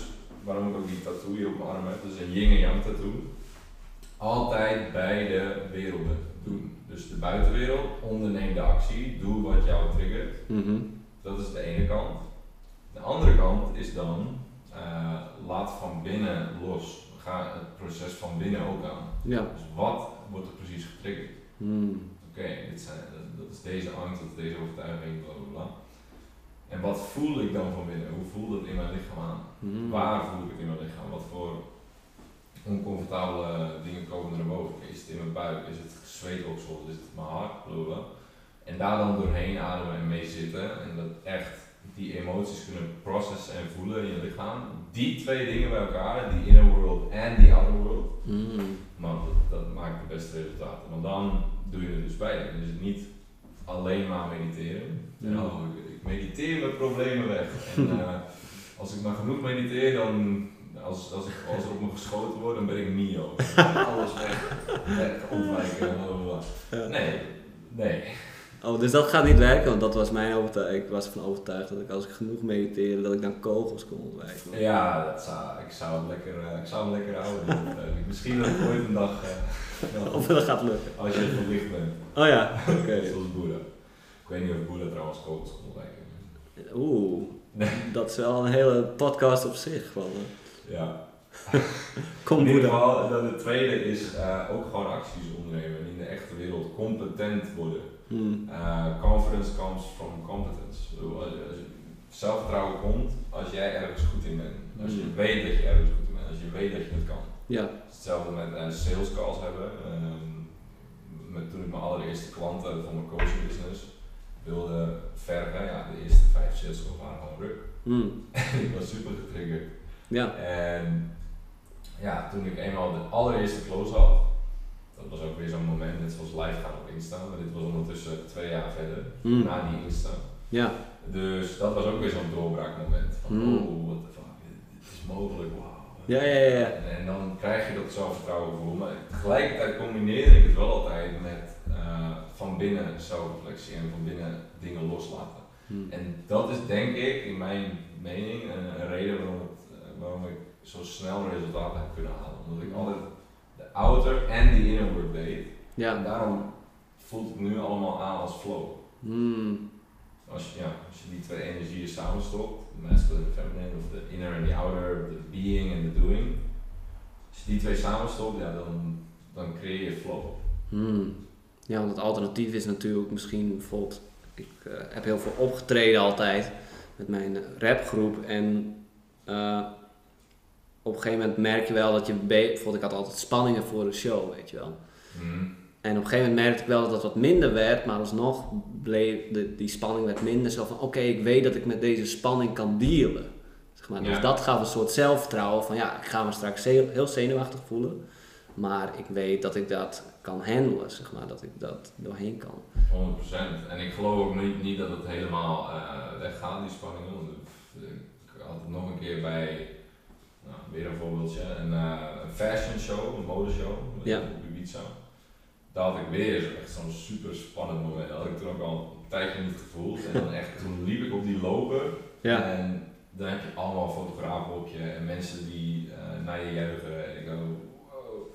waarom ik ook die tattoo hier op mijn arm heb. Dat is een yin en yang tattoo. Altijd beide werelden doen. Dus de buitenwereld, onderneem de actie, doe wat jou triggert. Mhm. Dat is de ene kant. De andere kant is dan, eh, laat van binnen los. Ga het proces van binnen ook aan. Ja. Dus wat wordt er precies getriggerd? Hmm. Oké, dit zijn, dat is deze angst, dat is deze overtuiging, bla bla bla. En wat voel ik dan van binnen? Hoe voelt het in mijn lichaam aan? Hmm. Waar voel ik het in mijn lichaam? Wat voor oncomfortabele dingen komen er naar boven? Is het in mijn buik? Is het zweetoksel? Is het mijn hart? Blablabla. En daar dan doorheen ademen en mee zitten. En dat echt die emoties kunnen processen en voelen in je lichaam. Die twee dingen bij elkaar, die inner world en die outer world. Hmm. Maar dat, dat maakt de beste resultaten. Want dan doe je er dus bij. Is het niet alleen maar mediteren. En, oh, ik, ik mediteer mijn problemen weg. En [laughs] eh, als ik maar genoeg mediteer, dan als, als, ik, als er op me geschoten wordt, dan ben ik Neo. [laughs] Alles weg, weg ontwijken. Nee, nee. Oh, dus dat gaat niet werken, want dat was mijn overtuiging. Ik was ervan overtuigd dat ik als ik genoeg mediteerde, dat ik dan kogels kon ontwijken. Ja, dat zou, ik zou hem lekker, eh, ik zou hem lekker houden. [laughs] overtuiging. Misschien dat ik ooit een dag, eh, wel, Of dat gaat lukken. als je verlicht bent, Oh ja, [laughs] oké. zoals Boeddha. Ik weet niet of Boeddha trouwens kogels kon ontwijken. Oeh, dat is wel een hele podcast op zich. Van, eh, Ja. [laughs] kom in ieder geval, dan de tweede is eh, ook gewoon acties ondernemen en in de echte wereld competent worden. Hmm. Eh, confidence comes from competence. Zelfvertrouwen komt als jij ergens goed in bent. Als je Mm. weet dat je ergens goed in bent, als je weet dat je het kan. Ja. Hetzelfde met eh, sales calls hebben. Ehm, met, toen ik mijn allereerste klanten van mijn coaching business wilde vergen, ja, de eerste vijf sales calls waren gewoon ruk. Hmm. [laughs] ik was super getriggerd. Ja. En ja, toen ik eenmaal de allereerste close had, dat was ook weer zo'n moment, net zoals live gaan op Insta, maar dit was ondertussen twee jaar verder, Hmm. na die Insta. Ja. Dus dat was ook weer zo'n doorbraakmoment. Van, Hmm. oh, what the fuck, dit is mogelijk, wauw. Ja, ja, ja. En, en dan krijg je dat zelfvertrouwen gevoel, maar tegelijkertijd combineerde ik het wel altijd met eh, van binnen zelfreflectie en van binnen dingen loslaten. Hmm. En dat is denk ik, in mijn mening, een, een reden waarom, het, eh, waarom ik zo snel resultaten heb kunnen halen. Omdat ik altijd de outer en de inner work deed. En Ja. daarom voelt het nu allemaal aan als flow. Hmm. Als je, ja, als je die twee energieën samenstopt, de masculine en de feminine, of de inner en de outer, de being en de doing. Als je die twee samenstopt, ja, dan, dan creëer je flow. Hmm. Ja, want het alternatief is natuurlijk misschien bijvoorbeeld, ik eh, heb heel veel opgetreden altijd met mijn rapgroep en eh, op een gegeven moment merk je wel dat je, be- bijvoorbeeld ik had altijd spanningen voor een show, weet je wel. Hmm. En op een gegeven moment merkte ik wel dat het wat minder werd, maar alsnog bleef de, die spanning werd minder. Zo van, oké, ik weet dat ik met deze spanning kan dealen. Zeg maar. Dus dat gaf een soort zelfvertrouwen van, ja, ik ga me straks heel, heel zenuwachtig voelen. Maar ik weet dat ik dat kan handelen, zeg maar, dat ik dat doorheen kan. 100%. En ik geloof ook niet, niet dat het helemaal eh, weggaat, die spanningen. Want ik ik had het nog een keer bij, nou, weer een voorbeeldje, een, eh, een fashion show, een modeshow Ja. op Ibiza. Daar had ik weer echt zo'n super spannend moment. Dat had ik toen ook al een tijdje niet gevoeld. En dan [laughs] echt, toen liep ik op die loper. En dan heb je allemaal fotografen op je en mensen die eh, naar je juichen. En ik wow,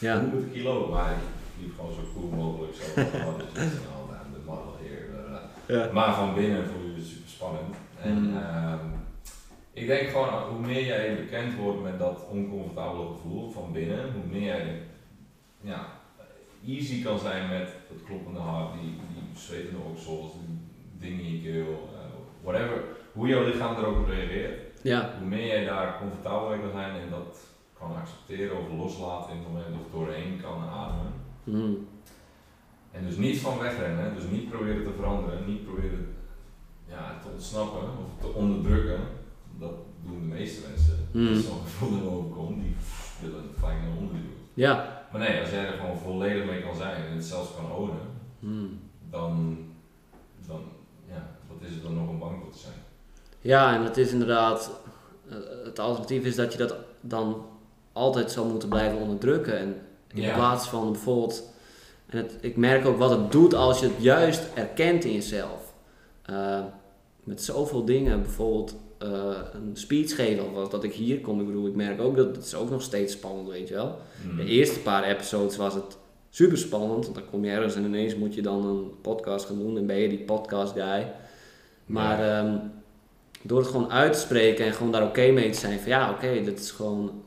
ja. hoe moet ik hier lopen? Maar ik liep gewoon zo cool mogelijk. Zo, dus dacht, nou, de model hier. Ja. Maar van binnen voel je je super spannend. En Mm. ehm, ik denk gewoon, hoe meer jij bekend wordt met dat oncomfortabele gevoel van binnen, hoe meer jij ja, easy kan zijn met het kloppende hart, die, die zwetende oksels, die dingen in je keel, eh, whatever. Hoe jouw lichaam er ook op reageert, Ja. hoe meer jij daar comfortabel mee kan zijn en dat kan accepteren of loslaten in het moment of doorheen kan ademen. Mhm. En dus niet van wegrennen, dus niet proberen te veranderen, niet proberen ja, te ontsnappen of te onderdrukken. Dat doen de meeste mensen. Mm. Als zo'n gevoel overkomt, die willen het gelijk naar onder duwen. Ja. Maar nee, als jij er gewoon volledig mee kan zijn en het zelfs kan ownen, Mhm. dan, dan ja, wat is het dan nog om bang voor te zijn? Ja, en het is inderdaad, eh, het alternatief is dat je dat dan altijd zou moeten blijven onderdrukken. En in Ja. plaats van bijvoorbeeld, en het, ik merk ook wat het doet als je het juist erkent in jezelf. Eh, met zoveel dingen, bijvoorbeeld eh, een speech geven, of wat- dat ik hier kom. Ik bedoel, ik merk ook dat het is ook nog steeds spannend, weet je wel. Mm. De eerste paar episodes was het super spannend, want dan kom je ergens en ineens moet je dan een podcast gaan doen en ben je die podcast guy. Maar ehm, door het gewoon uit te spreken en gewoon daar oké mee te zijn van ja, oké, dit is gewoon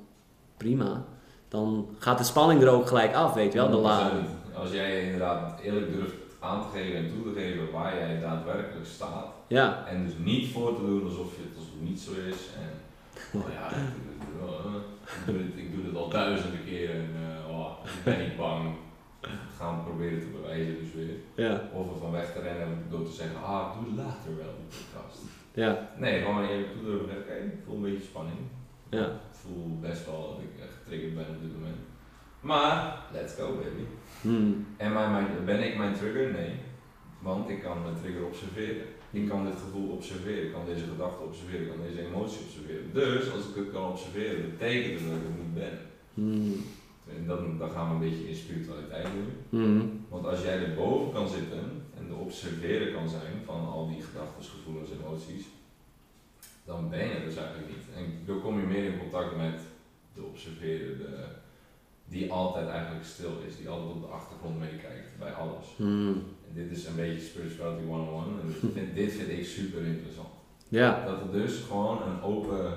prima. Dan gaat de spanning er ook gelijk af, weet je wel, de la. 100%. Als jij inderdaad eerlijk durft aan te geven en toe te geven waar jij daadwerkelijk staat, Ja, En dus niet voor te doen alsof het het niet zo is. En [laughs] oh ja, ik doe, eh. ik, doe dit, ik doe dit al duizenden keren en eh, oh, ik ben niet bang. Het gaan proberen te bewijzen dus weer. ja, Of er van weg te rennen door te zeggen, ah, doe het later wel, die podcast. ja, Nee, gewoon eerlijk toe durven zeggen, ik voel een beetje spanning. ja. Ik voel best wel dat ik getriggerd ben op dit moment. Maar, let's go baby. Hmm. En mijn, mijn, ben ik mijn trigger? Nee. Want ik kan mijn trigger observeren. Ik kan dit gevoel observeren, ik kan deze gedachte observeren, ik kan deze emotie observeren. Dus als ik het kan observeren, betekent het dat ik het niet ben. Hmm. En dan, dan gaan we een beetje in spiritualiteit nu. Hmm. Want als jij erboven kan zitten en de observeren kan zijn van al die gedachten, gevoelens, emoties, dan ben je dus eigenlijk niet. En dan kom je meer in contact met de observeren, de, die altijd eigenlijk stil is, die altijd op de achtergrond meekijkt bij alles. Hmm. En dit is een beetje Spirituality 101 en dit vind, dit vind ik super interessant. Ja, Dat er dus gewoon een open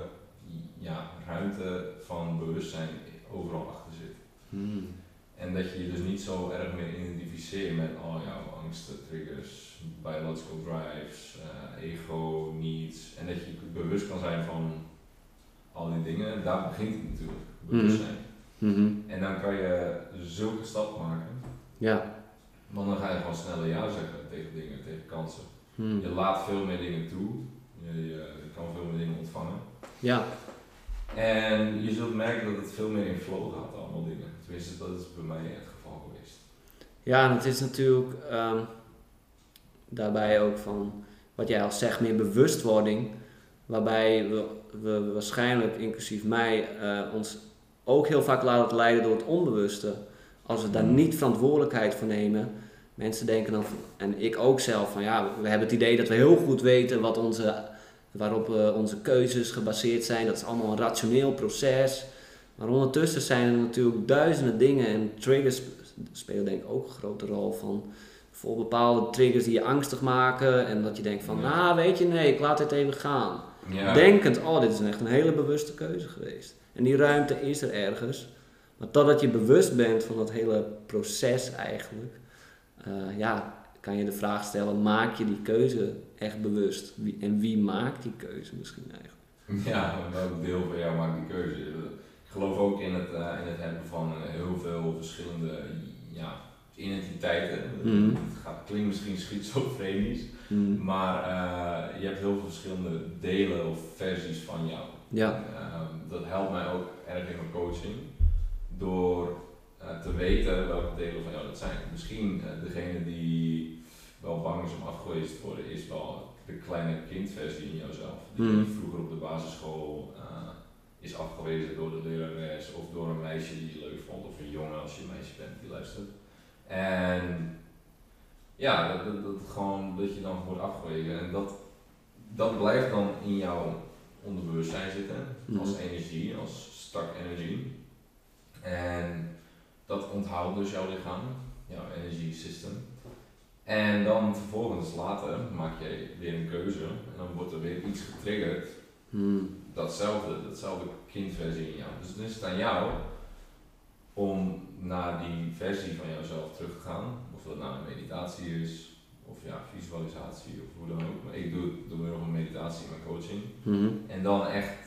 ja, ruimte van bewustzijn overal achter zit. Hmm. En dat je je dus niet zo erg meer identificeert met al jouw angsten, triggers, biological drives, eh, ego, needs. En dat je bewust kan zijn van al die dingen. Daar begint het natuurlijk, bewustzijn. Mhm. En dan kan je zulke stap maken. ja. Want dan ga je gewoon sneller ja zeggen tegen dingen, tegen kansen. Hmm. Je laat veel meer dingen toe. Je, je, je kan veel meer dingen ontvangen. ja, En je zult merken dat het veel meer in flow gaat, allemaal dingen. Tenminste, dat is bij mij het geval geweest. Ja, en het is natuurlijk ehm, daarbij ook van wat jij al zegt, meer bewustwording. Waarbij we, we waarschijnlijk, inclusief mij, eh, ons ook heel vaak laten leiden door het onbewuste. Als we daar niet verantwoordelijkheid voor nemen. Mensen denken dan, en ik ook zelf, van ja, we hebben het idee dat we heel goed weten wat onze, waarop eh, onze keuzes gebaseerd zijn. Dat is allemaal een rationeel proces. Maar ondertussen zijn er natuurlijk duizenden dingen en triggers spelen denk ik ook een grote rol van voor bepaalde triggers die je angstig maken en dat je denkt van, Ja. nou weet je, nee, ik laat dit even gaan. Ja. Denkend, oh, dit is echt een hele bewuste keuze geweest. En die ruimte is er ergens. Maar totdat je bewust bent van dat hele proces eigenlijk, eh, ja, kan je de vraag stellen, maak je die keuze echt bewust? Wie, en wie maakt die keuze misschien eigenlijk? Ja, welk deel van jou maakt die keuze? Ik geloof ook in het, eh, in het hebben van eh, heel veel verschillende ja, identiteiten. Mhm. Het gaat, klinkt misschien schizofrenisch, Mm. maar je hebt heel veel verschillende delen of versies van jou. Ja. Ehm, dat helpt mij ook erg in mijn coaching door te weten welke delen van jou dat zijn. Misschien eh, degene die wel bang is om afgewezen te worden, is wel de kleine kindversie in jouzelf. Die Mhm. vroeger op de basisschool eh, is afgewezen door de lerares of door een meisje die je leuk vond, of een jongen als je een meisje bent die luistert. En ja, dat, dat, dat gewoon dat je dan wordt afgewezen. En dat, dat blijft dan in jouw onderbewustzijn zitten, als Mhm. energie, als stuck energy. En dat onthoudt dus jouw lichaam, jouw energy system. En dan vervolgens later maak je weer een keuze en dan wordt er weer iets getriggerd. Mm. Datzelfde, datzelfde kindversie in jou. Dus dan is het aan jou om naar die versie van jouzelf terug te gaan. Of dat nou een meditatie is, of ja, visualisatie of hoe dan ook. Maar ik doe het door middel van meditatie in mijn coaching. Mhm. En dan echt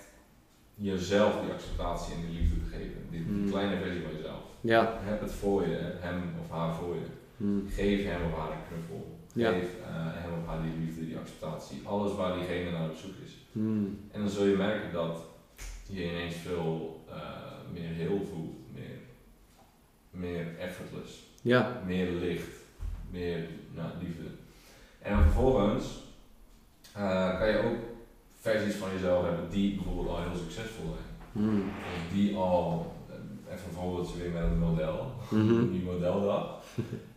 jezelf die acceptatie en die liefde te geven. Die, die Mm. kleine versie van jezelf. Ja. Heb het voor je, hem of haar voor je. Mm. Geef hem of haar een knuffel. Ja. Geef eh, hem of haar die liefde, die acceptatie. Alles waar diegene naar op zoek is. Mm. En dan zul je merken dat je ineens veel eh, meer heel voelt. Meer, meer effortless. Ja. Meer licht. Meer nou, liefde. En vervolgens eh, kan je ook versies van jezelf hebben die bijvoorbeeld al heel succesvol zijn. Mm. Of die al, een voorbeeldje weer met een model, een nieuw modeldag. [laughs]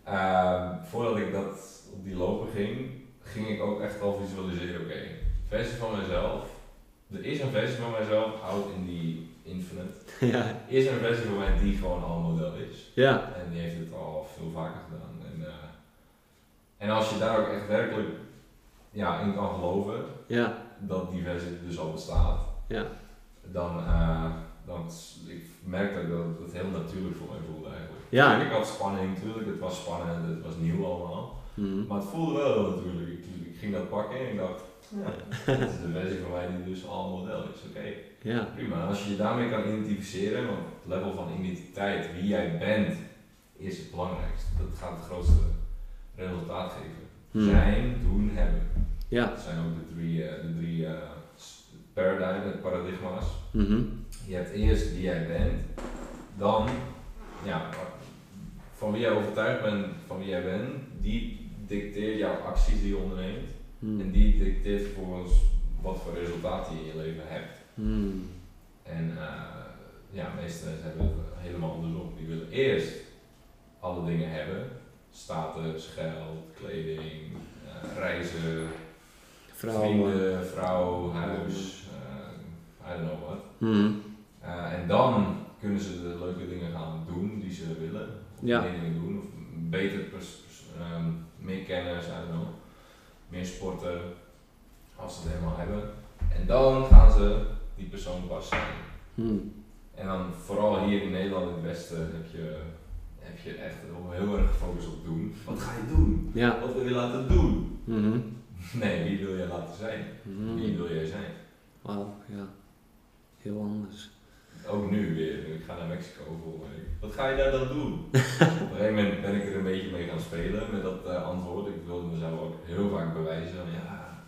Ehm, voordat ik dat op die lopen ging, ging ik ook echt wel visualiseren, oké, versie van mezelf. Er is een versie van mezelf, out in die infinite. [laughs] Ja. Er is een versie van mij die gewoon al model is. Ja. En die heeft het al veel vaker gedaan. En, eh, en als je daar ook echt werkelijk ja, in kan geloven, Ja. dat die versie dus al bestaat, Ja. dan, eh, dan ik merkte dat het heel natuurlijk voor mij voelde eigenlijk. Ja. Ik had spanning natuurlijk, het was spannend, het was nieuw allemaal. Mm. Maar het voelde wel heel natuurlijk. Ik, ik ging dat pakken en ik dacht, ja, dit is de versie van mij die dus al model is. Oké, Ja. prima. Als je je daarmee kan identificeren, want het level van identiteit, wie jij bent, is het belangrijkste. Dat gaat het grootste resultaat geven. Hmm. Zijn, doen, hebben. Ja. Dat zijn ook de drie, eh, de drie eh, paradigmen, paradigma's. Mhm. Je hebt eerst wie jij bent, dan ja, van wie jij overtuigd bent van wie jij bent, die dicteert jouw acties die je onderneemt en Mm. die dicteert vervolgens wat voor resultaten je in je leven hebt. Mm. En eh, ja, meeste mensen hebben het helemaal andersom. Die willen eerst alle dingen hebben, status, geld, kleding, eh, reizen, Vrouwen. vrienden, vrouw, huis, I don't know what. Mm. Uh, en dan kunnen ze de leuke dingen gaan doen die ze willen. Of Ja. meer dingen doen. Of beter, pers- pers- ehm, meer kennis, I don't know. Meer sporten. Als ze het helemaal hebben. En dan gaan ze die persoon pas zijn. Mm. En dan vooral hier in Nederland, in het Westen, heb je, heb je echt heel erg gefocust op doen. Wat ga je doen? Ja. Wat wil je laten doen? Mhm. [laughs] Nee, wie wil je laten zijn? Wie Mm. wil jij zijn? Wauw, ja. Heel anders. Ook nu weer, ik ga naar Mexico volgende week. Wat ga je daar dan doen? [laughs] Op een gegeven moment ben ik er een beetje mee gaan spelen met dat eh, antwoord. Ik wilde mezelf ook heel vaak bewijzen. van, Ja,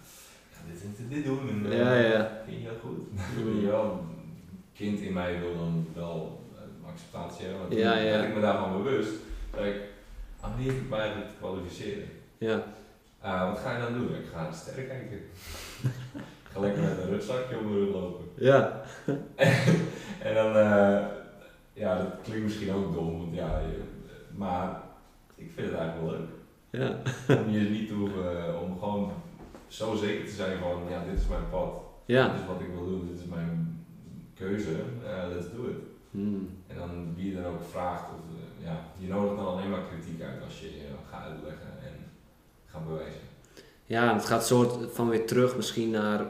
ik ga dit en dit, dit doen. En, Ja, ja. Vind je dat goed? [laughs] Weet je wel, een kind in mij wil dan wel eh, acceptatie hebben. Toen Ja, ja. werd ik me daarvan bewust. zei ik, aan wie heb ik mij te kwalificeren? Ja. Ah, wat ga je dan doen? Ik ga naar sterren kijken. Ga lekker met een rugzakje om de rug lopen. Ja. [laughs] en dan, eh, ja, dat klinkt misschien ook dom, want ja, je- maar ik vind het eigenlijk wel leuk. Ja. Om je niet te hoeven, om gewoon zo zeker te zijn van, ja, dit is mijn pad. Ja. Dit is wat ik wil doen, dit is mijn keuze, eh, let's do it. Mm. En dan wie je dan ook vraagt, of, eh, ja, je nodigt dan alleen maar kritiek uit als je je gaat uitleggen en gaat bewijzen. Ja, en het gaat soort van weer terug misschien naar,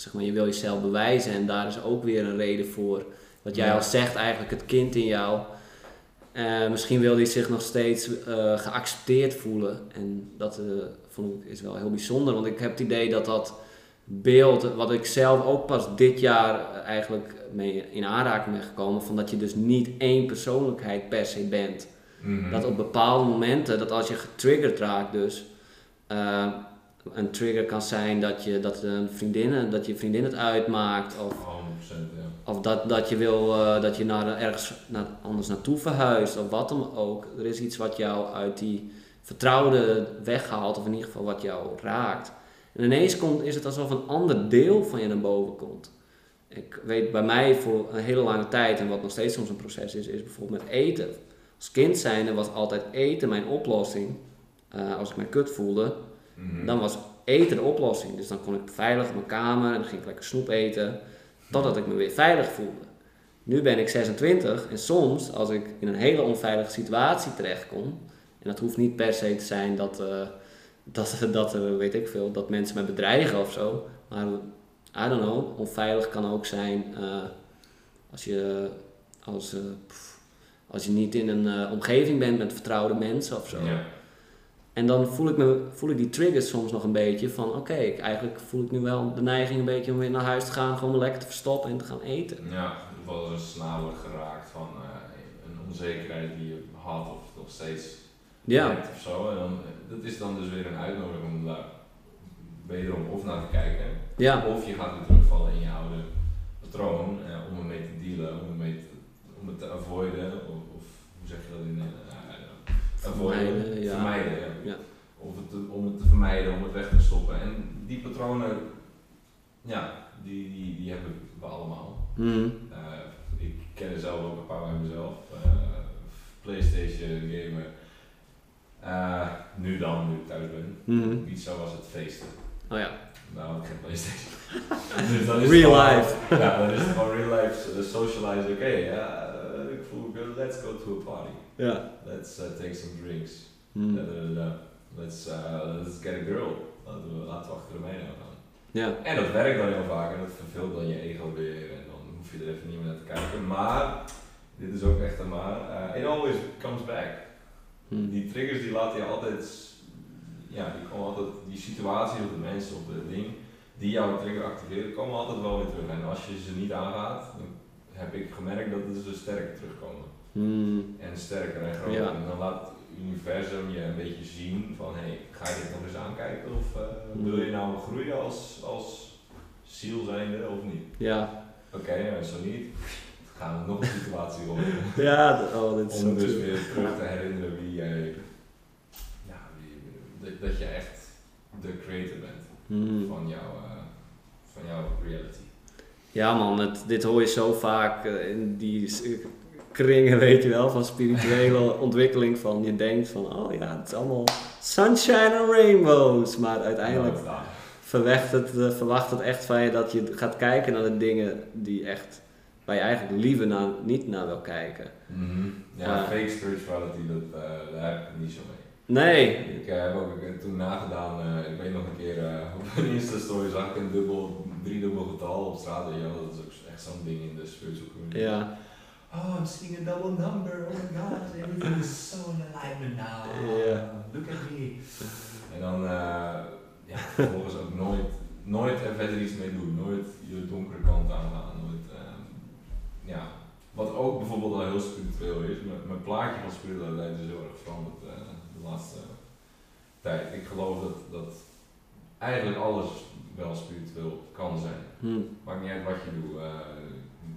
zeg maar, je wil jezelf bewijzen en daar is ook weer een reden voor. Wat jij Ja. al zegt, eigenlijk het kind in jou. Eh, misschien wil hij zich nog steeds eh, geaccepteerd voelen. En dat eh, vond ik is wel heel bijzonder, want ik heb het idee dat dat beeld, wat ik zelf ook pas dit jaar eigenlijk mee in aanraking ben gekomen, van dat je dus niet één persoonlijkheid per se bent. Mhm. Dat op bepaalde momenten, dat als je getriggerd raakt dus, een trigger kan zijn dat je, dat een vriendin, dat je vriendin het uitmaakt of, 100%, ja. of dat, dat je wil eh, dat je naar ergens naar, anders naartoe verhuist of wat dan ook. Er is iets wat jou uit die vertrouwde weghaalt of in ieder geval wat jou raakt. En ineens komt, is het alsof een ander deel van je naar boven komt. Ik weet bij mij voor een hele lange tijd, en wat nog steeds soms een proces is, is bijvoorbeeld met eten. Als kind zijnde was altijd eten mijn oplossing. Eh, als ik me kut voelde, Mhm. dan was eten de oplossing. Dus dan kon ik veilig op mijn kamer en dan ging ik lekker snoep eten. Totdat ik me weer veilig voelde. Nu ben ik 26 en soms als ik in een hele onveilige situatie terechtkom. En dat hoeft niet per se te zijn dat, eh, dat, [laughs] dat eh, weet ik veel, dat mensen me bedreigen of zo. Maar I don't know, onveilig kan ook zijn eh, als, je, als, pff, als je niet in een omgeving bent met vertrouwde mensen of zo. Ja. En dan voel ik, me, voel ik die triggers soms nog een beetje van oké, ik eigenlijk voel ik nu wel de neiging een beetje om weer naar huis te gaan, gewoon lekker te verstoppen en te gaan eten. Ja, wel eens snel geraakt van eh, een onzekerheid die je had of nog steeds Ja, hebt of zo. En dan, dat is dan dus weer een uitnodiging om daar wederom of naar te kijken. ja, Of je gaat weer terugvallen in je oude patroon eh, om ermee te dealen, om, ermee te, om het te avoiden. Of, of hoe zeg je dat in uh, avoiden? Vermijden, ja. Vermijden, ja. Ja. Of het, te- om het te vermijden, om het weg te stoppen. En die patronen, ja, die, die, die hebben we allemaal. Mhm. Eh, ik ken er zelf ook een paar bij mezelf. Eh, Playstation gamer. Eh, nu dan, nu ik thuis ben. Mhm. Pizza was het feesten. Oh ja, Nou had ik geen Playstation. [laughs] dus is Real gewoon- life. [laughs] Ja, dan is het gewoon real life eh, socialize. Oké, ja, eh, ik voel me good. Let's go to a party. Ja. Let's uh, take some drinks. Da, da, da, da. Let's, uh, let's get a girl. Laten we, laten we achter de mijne gaan. Ja, En dat werkt dan heel vaak en dat verveelt dan je ego weer en dan hoef je er even niet meer naar te kijken. Maar, dit is ook echt een maar, eh, it always comes back. Mhm. Die triggers die laten je altijd, ja, die komen altijd, die situaties of de mensen of de ding die jouw trigger activeren, komen altijd wel weer terug. En als je ze niet aangaat, dan heb ik gemerkt dat ze sterker terugkomen. Mhm. En sterker en groter. Ja. En dan laat het universum je een beetje zien van, hey, ga je dit nog eens aankijken of eh, Hmm. wil je nou groeien als, als ziel zijnde of niet? ja. Oké, en zo niet, dan gaan we nog een situatie op. [laughs] Ja, oh, dit is Om dus true. weer terug [laughs] te herinneren wie jij, ja, wie, dat, dat je echt de creator bent Mhm. van, jouw eh, van jouw reality. Ja man, het, dit hoor je zo vaak eh, in die kringen, weet je wel, van spirituele ontwikkeling. Van je denkt van, oh ja, het is allemaal sunshine and rainbows. Maar uiteindelijk verwacht het, eh, verwacht het echt van je dat je gaat kijken naar de dingen die echt, waar je eigenlijk liever naar, niet naar wil kijken. Mhm. Ja, Ja. fake spirituality, dat, eh, daar heb ik niet zo mee. Nee, Ik eh, heb ook toen nagedaan, ik weet nog een keer [laughs] op een Insta-story zag ik een dubbel, driedubbel getal op straat. wel. dat is ook echt zo'n ding in de spiritual community. ja, Oh, I'm seeing a double number. Oh my god, everything is so in alignment now. Ja. Look at me. En dan, eh, ja, vervolgens ook nooit, nooit er verder iets mee doen. Nooit je donkere kant aangaan. Nooit, ehm, ja. Wat ook bijvoorbeeld al heel spiritueel is. Mijn, mijn plaatje van spiritualiteit is heel erg veranderd eh, de laatste tijd. Ik geloof dat, dat eigenlijk alles wel spiritueel kan zijn. hm, Maakt niet uit wat je doet. Eh,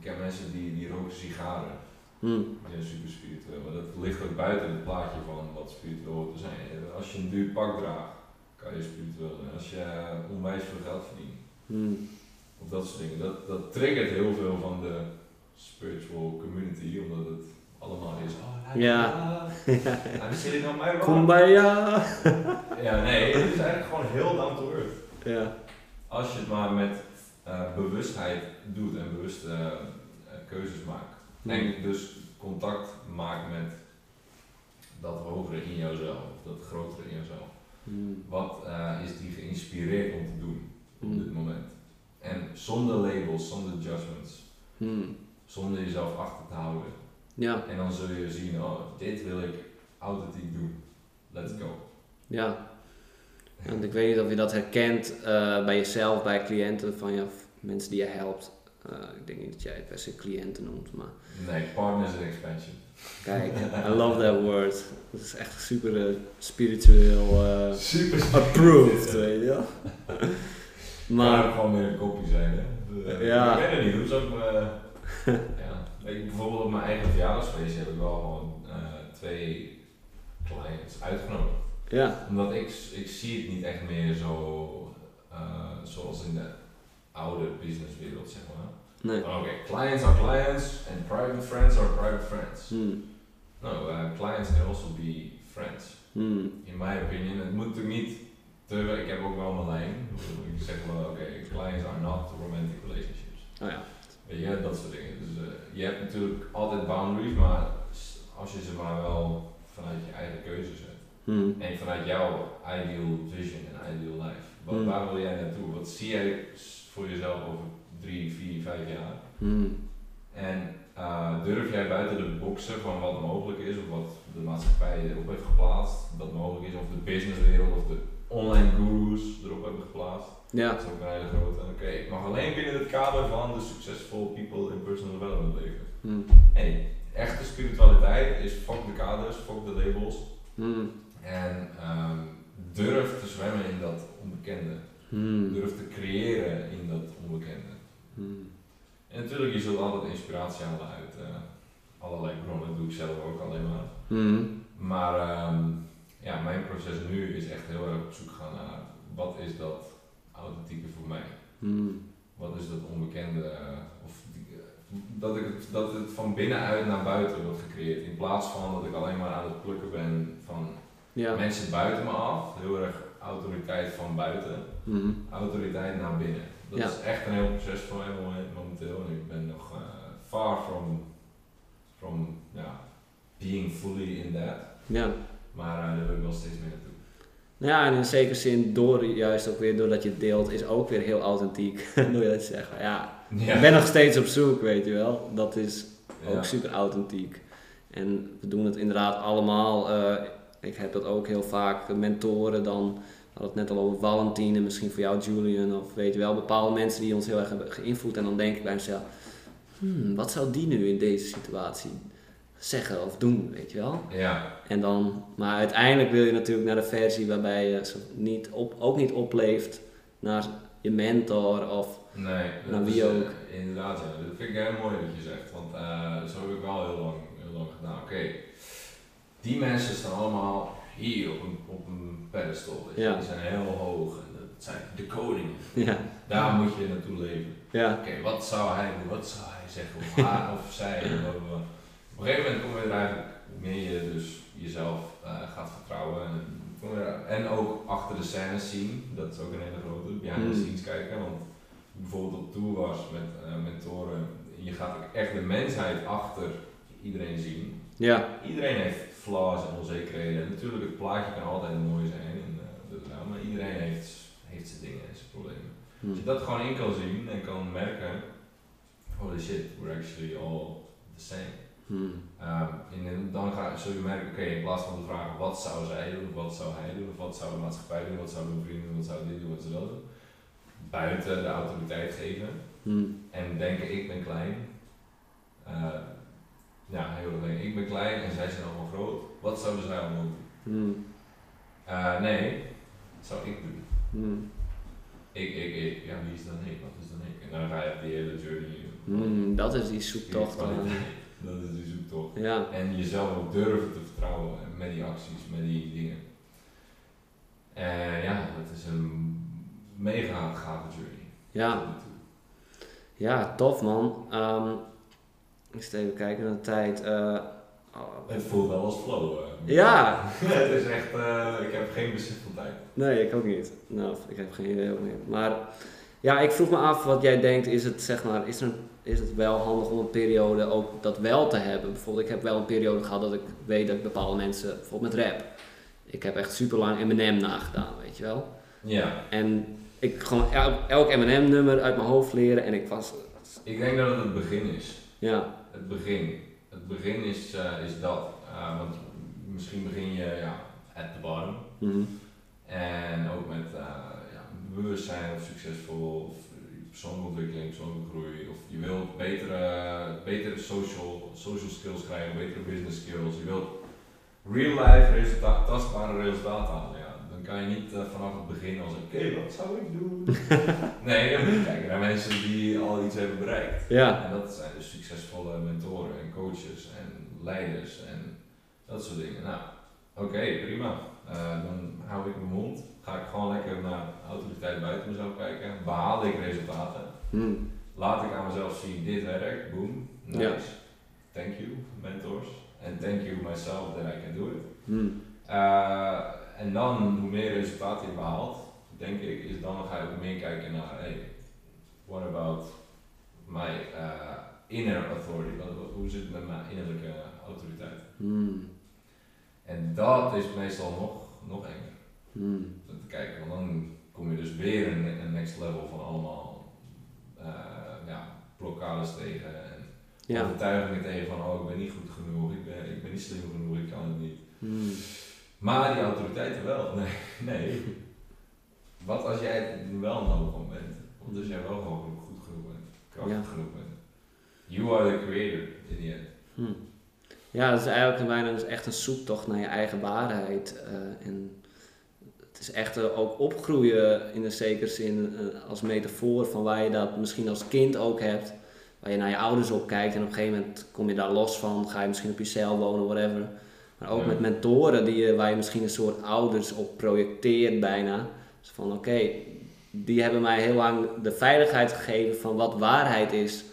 ken mensen die, die roken sigaren. hm, Die zijn super spiritueel. Maar dat ligt ook buiten het plaatje van wat spiritueel hoort te zijn. Eh, Als je een duur pak draagt, kan je spiritueel zijn. Als je onwijs veel geld verdient. hm. Of dat soort dingen. Dat, dat triggert heel veel van de spiritual community. Omdat het allemaal is. Oh, Ja. my rock. Kumbaya! Ja, nee. Het is eigenlijk gewoon heel down to earth. Ja, Als je het maar met eh, bewustheid doet en bewuste eh, eh, keuzes maakt. En dus contact maakt met dat hogere in jouzelf, of dat grotere in jouzelf. hm, Wat eh, is die geïnspireerd om te doen op hm, dit moment? En zonder labels, zonder judgments, hm. zonder jezelf achter te houden. Ja, En dan zul je zien, oh, dit wil ik authentiek doen. Let's go. ja. Want ik weet niet of je dat herkent bij jezelf, bij cliënten van je, mensen die je helpt. Eh, ik denk niet dat jij het per se cliënten noemt, maar Nee, partners and expansion. kijk, I love that word. Dat is echt super eh, spiritueel eh, Super approved, weet je wel. [laughs] Maar Maar, gewoon meer een kopie zijn, hè? Ja. Ik weet het niet, hoe zou ik me... [laughs] ja. Ik, bijvoorbeeld op mijn eigen verjaardagsfeestje heb ik wel gewoon twee clients uitgenodigd. ja, Omdat ik, ik zie het niet echt meer zo zoals in de oude businesswereld, zeg maar. nee. Oké, clients are clients and private friends are private friends. Hmm. No, uh, clients can also be friends. Hmm. In my opinion, het moet natuurlijk niet te, ik heb ook wel mijn lijn. Ik zeg wel, oké, clients are not romantic relationships. Oh ja. Weet je, dat soort dingen. Dus eh, je hebt natuurlijk altijd boundaries, maar als je ze maar wel vanuit je eigen keuze zet. Hmm. En vanuit jouw ideal vision en ideal life. Wat, Hmm. Waar wil jij naartoe? Wat zie jij voor jezelf over drie, vier, vijf jaar? Hmm. En eh, durf jij buiten de boxen van wat mogelijk is, of wat de maatschappij erop heeft geplaatst, dat mogelijk is, of de businesswereld of de online gurus erop hebben geplaatst? Ja. Dat is ook een hele grote. Oké, ik mag alleen binnen het kader van de successful people in personal development leven. Hmm. Hey, echte spiritualiteit is fuck de kaders, fuck de labels. Hmm. En ehm, durf te zwemmen in dat onbekende. Hmm. Durf te creëren in dat onbekende. Hmm. En natuurlijk, je zult altijd inspiratie halen uit eh, allerlei bronnen. Dat doe ik zelf ook alleen maar. Hmm. Maar ehm, ja, mijn proces nu is echt heel erg op zoek gaan naar wat is dat authentieke voor mij. Wat is dat onbekende? eh, of die- eh, dat, ik het, dat het van binnenuit naar buiten wordt gecreëerd. In plaats van dat ik alleen maar aan het plukken ben van Ja. mensen buiten me af. Heel erg autoriteit van buiten. Hmm. Autoriteit naar binnen. Dat Ja. is echt een heel proces voor mij momen- momenteel. En ik ben nog eh, far from, from ja, being fully in that. Ja. Maar eh, daar wil ik wel steeds meer naartoe. Ja, en in zekere zin, door, juist ook weer doordat je het deelt, is ook weer heel authentiek. [laughs] Door je dat zeggen. Ja, Ja. ik ben nog steeds op zoek, weet je wel. Dat is ook Ja. super authentiek. En we doen het inderdaad allemaal. eh, ik heb dat ook heel vaak, mentoren dan. We hadden het net al over Valentine, misschien voor jou Julian. Of weet je wel, bepaalde mensen die ons heel erg hebben geïnvloed. En dan denk ik bij mezelf, hmm, wat zou die nu in deze situatie zeggen of doen, weet je wel. Ja, En dan, maar uiteindelijk wil je natuurlijk naar de versie waarbij je niet op, ook niet opleeft naar je mentor of nee. Nou, wie is, eh, ook. inderdaad, ja. Dat vind ik heel mooi wat je zegt. Want eh, zo heb ik wel heel lang, heel lang gedaan. Oké, die mensen staan allemaal hier op een, op een pedestal. Ja. Die zijn heel hoog. En dat zijn de koningen. ja, Daar moet je naartoe leven. ja, Oké, wat zou hij doen? Wat zou hij zeggen? Of haar of zij? Op een gegeven moment kom je er eigenlijk meer je dus jezelf eh, gaat vertrouwen. En, ook achter de scènes zien. Dat is ook een hele grote. Behind the Mm. scenes kijken. Want bijvoorbeeld op tour was met eh, mentoren. Je gaat ook echt de mensheid achter iedereen zien. ja, Iedereen heeft flaws en onzekerheden. En natuurlijk, het plaatje kan altijd mooi zijn. En, eh, dat- nou, maar iedereen heeft, heeft zijn dingen en zijn problemen. Als hm, je dat gewoon in kan zien en kan merken, holy shit, we're actually all the same. hm, Ehm, en dan ga, zul je merken, oké, in plaats van te vragen wat zou zij doen, of wat zou hij doen, of wat zou de maatschappij doen, wat zou mijn vrienden doen, wat zou dit doen, wat zou dat doen. Buiten de autoriteit geven hm, en denken ik ben klein. Eh, ja, heel erg ik ben klein en zij zijn allemaal groot. Wat zouden zij allemaal doen? hm, Eh, nee, dat zou ik doen. hm, Ik, ik, ik. Ja, wie is dan ik? Wat is dan ik? En dan ga je op die hele journey. hm, dat is die zoektocht. dan. [laughs] Dat is die zoektocht. Ja, En jezelf ook durven te vertrouwen met die acties, met die dingen. En ja, dat is een mega gave journey. ja, ja, tof man. Ehm ik eens even kijken naar de tijd. eh, oh, Het voelt wel als flow. eh. ja, [laughs] het is echt, eh, ik heb geen besef van tijd. Nee, ik ook niet. Nou, ik heb geen idee niet. Maar ja, ik vroeg me af wat jij denkt, is het, zeg maar, is, er, is het wel handig om een periode ook dat wel te hebben? Bijvoorbeeld, ik heb wel een periode gehad dat ik weet dat ik bepaalde mensen, bijvoorbeeld met rap, ik heb echt super lang Eminem nagedaan, weet je wel. Ja, En ik gewoon elk, elk Eminem nummer uit mijn hoofd leren en ik was, ik denk dat het het begin is. ja, Het begin. Het begin is, eh, is dat. Eh, want misschien begin je ja, at the bottom. mhm, En ook met eh, ja, bewustzijn of succesvol of persoonlijke ontwikkeling, persoonlijke groei, of je wilt betere, betere social, social skills krijgen, betere business skills, je wilt real life resultaat, tastbare resultaten halen. Kan je niet eh, vanaf het begin als oké, wat zou ik doen? [laughs] nee, dan moet je kijken naar mensen die al iets hebben bereikt. Ja. En dat zijn dus succesvolle mentoren en coaches en leiders en dat soort dingen. Nou, oké, prima. Eh, dan hou ik mijn mond. Ga ik gewoon lekker naar autoriteit buiten mezelf kijken. Behaal ik resultaten. Hmm. Laat ik aan mezelf zien, dit werkt. Boom. Nice. Ja. Thank you, mentors. En thank you myself that I can do it. Hmm. Eh, en dan, hoe meer resultaten je behaalt, denk ik, is dan ga je ook meer kijken naar, hey, what about my eh, inner authority? Wat, wat- hoe zit het met mijn innerlijke autoriteit? Hmm. En dat is meestal nog, nog enger. Hmm. om te kijken, want dan kom je dus weer een, een next level van allemaal eh, ja, blokkades tegen en Ja. overtuigingen tegen van oh ik ben niet goed genoeg, ik ben, ik ben niet slim genoeg, ik kan het niet. Hmm. Maar die autoriteiten wel, [laughs] nee, nee. Wat als jij wel nodig van bent? Wat als jij wel gewoon goed genoeg bent, krachtig Ja. genoeg bent? You are the creator in the end. Hmm. Ja, dat is eigenlijk bijna dus echt een zoektocht naar je eigen waarheid. eh, en het is echt eh, ook opgroeien in een zekere zin eh, als metafoor van waar je dat misschien als kind ook hebt. Waar je naar je ouders op kijkt en op een gegeven moment kom je daar los van. Ga je misschien op jezelf wonen, whatever. Maar ook met mentoren die je, waar je misschien een soort ouders op projecteert bijna. Dus van oké, die hebben mij heel lang de veiligheid gegeven van wat waarheid is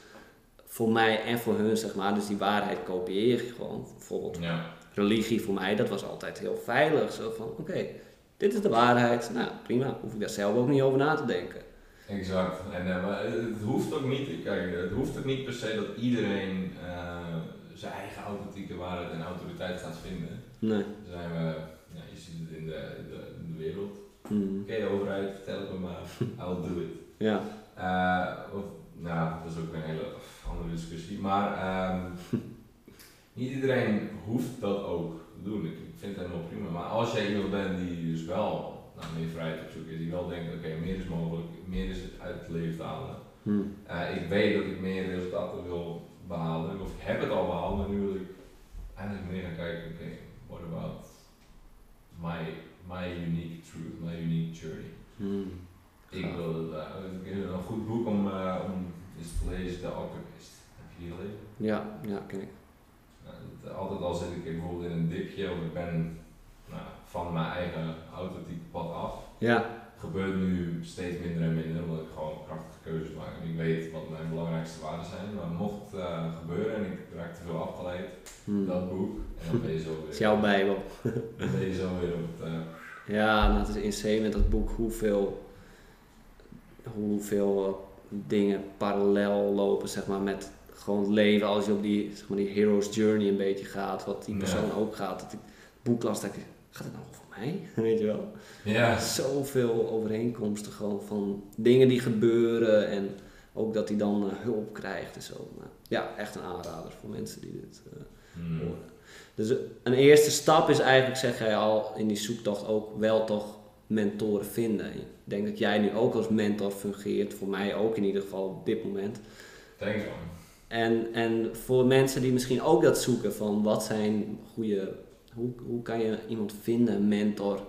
voor mij en voor hun, zeg maar. Dus die waarheid kopieer je gewoon. Bijvoorbeeld Ja. religie voor mij, dat was altijd heel veilig. Zo van, oké, dit is de waarheid. Nou, prima. Hoef ik daar zelf ook niet over na te denken. Exact. En, eh, maar het hoeft ook niet, kijk, het hoeft ook niet per se dat iedereen eh, zijn eigen authentieke waarheid en autoriteit gaat vinden. Nee. Dan zijn we, ja, je ziet het in de, in de, in de wereld. Hmm. Oké, overheid, vertel het me maar, [laughs] I'll do it. Ja. Eh, of, nou, dat is ook een hele andere discussie. Maar ehm, [laughs] niet iedereen hoeft dat ook te doen. Ik, ik vind het helemaal prima. Maar als jij iemand bent die dus wel naar meer vrijheid op zoek is, die wel denkt, oké, meer is mogelijk, meer is uit het leven te halen. Hmm. Eh, ik weet dat ik meer resultaten wil behalen, of ik heb het al behaald, maar nu wil ik eigenlijk meer gaan kijken, oké, what about my, my unique truth, my unique journey. Hmm. Ik wil het, eh, ik heb een goed boek om, eh, om eens te lezen, The Alchemist. Heb je die gelezen? Ja, ja, ken ik. Nou, dat- altijd al zit ik bijvoorbeeld in een dipje of ik ben nou, van mijn eigen authentieke pad af. Ja. Gebeurt nu steeds minder en minder, omdat ik gewoon krachtige keuzes maak. En ik weet wat mijn belangrijkste waarden zijn. Maar mocht het eh, gebeuren en ik raak te veel afgeleid, Hmm. dat boek, en dan ben je zo Dat is weer, jouw bijbel. dan ben je zo weer op het... eh, Ja, nou, het is insane met dat boek hoeveel, hoeveel eh, dingen parallel lopen, zeg maar, met gewoon het leven als je op die, zeg maar, die hero's journey een beetje gaat, wat die Ja. persoon ook gaat. Dat ik het boek las, dat ik, gaat het nou over mij? [laughs] Weet je wel? ja, Zoveel overeenkomsten gewoon van dingen die gebeuren en ook dat hij dan eh, hulp krijgt en zo. Maar ja, echt een aanrader voor mensen die dit eh, hmm, horen. Dus een eerste stap is eigenlijk, zeg jij al, in die zoektocht ook wel toch mentoren vinden. Ik denk dat jij nu ook als mentor fungeert, voor mij ook in ieder geval op dit moment. thanks man. En, en voor mensen die misschien ook dat zoeken van wat zijn goede, hoe, hoe kan je iemand vinden, een mentor,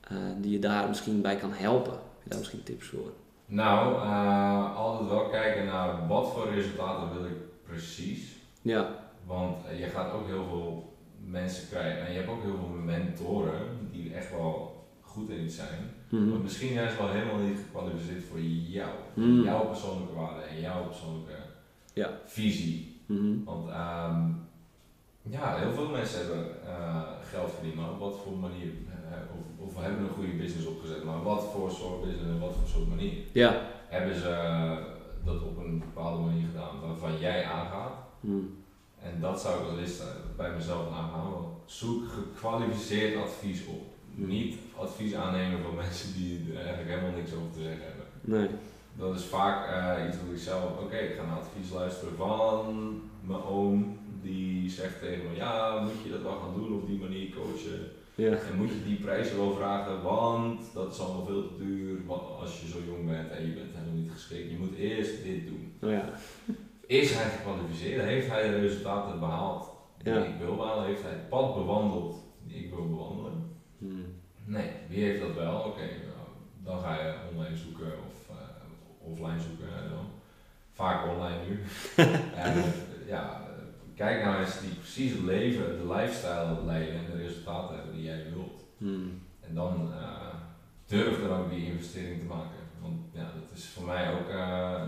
eh, die je daar misschien bij kan helpen. Heb je daar misschien tips voor? Nou, eh, altijd wel kijken naar wat voor resultaten wil ik precies. Ja, Want je gaat ook heel veel mensen krijgen en je hebt ook heel veel mentoren die echt wel goed in zijn. Mhm. Maar misschien juist wel helemaal niet gekwalificeerd voor jou. Mm. Jouw persoonlijke waarden en jouw persoonlijke Ja. visie. Mhm. Want ehm, ja, heel veel mensen hebben eh, geld verdiend, maar op wat voor manier, eh, of, of hebben een goede business opgezet, maar wat voor soort business en wat voor soort manier ja. hebben ze eh, dat op een bepaalde manier gedaan waarvan jij aangaat. Mhm. En dat zou ik als eerste bij mezelf want Zoek gekwalificeerd advies op. Niet advies aannemen van [laughs] mensen die er eigenlijk helemaal niks over te zeggen hebben. Nee. Dat is vaak iets wat ik zelf, oké, ik ga naar advies luisteren van mijn oom. Zegt tegen me, ja, moet je dat wel gaan doen op die manier coachen. Ja. En moet je die prijzen wel vragen, want dat is allemaal veel te duur want als je zo jong bent en je bent helemaal niet geschikt. Je moet eerst dit doen. Oh ja. Is hij gekwalificeerd? Heeft hij de resultaten behaald die Ja. ik wil behalen? Heeft hij het pad bewandeld die ik wil bewandelen? Hmm. Nee, wie heeft dat wel? Oké, nou, dan ga je online zoeken of eh, offline zoeken. dan. Vaak online nu. [laughs] En, ja, eh, kijk nou eens die precies het leven, de lifestyle leiden en de resultaten hebben die jij wilt. Hmm. En dan eh, durf dan ook die investering te maken. Want ja, dat is voor mij ook eh,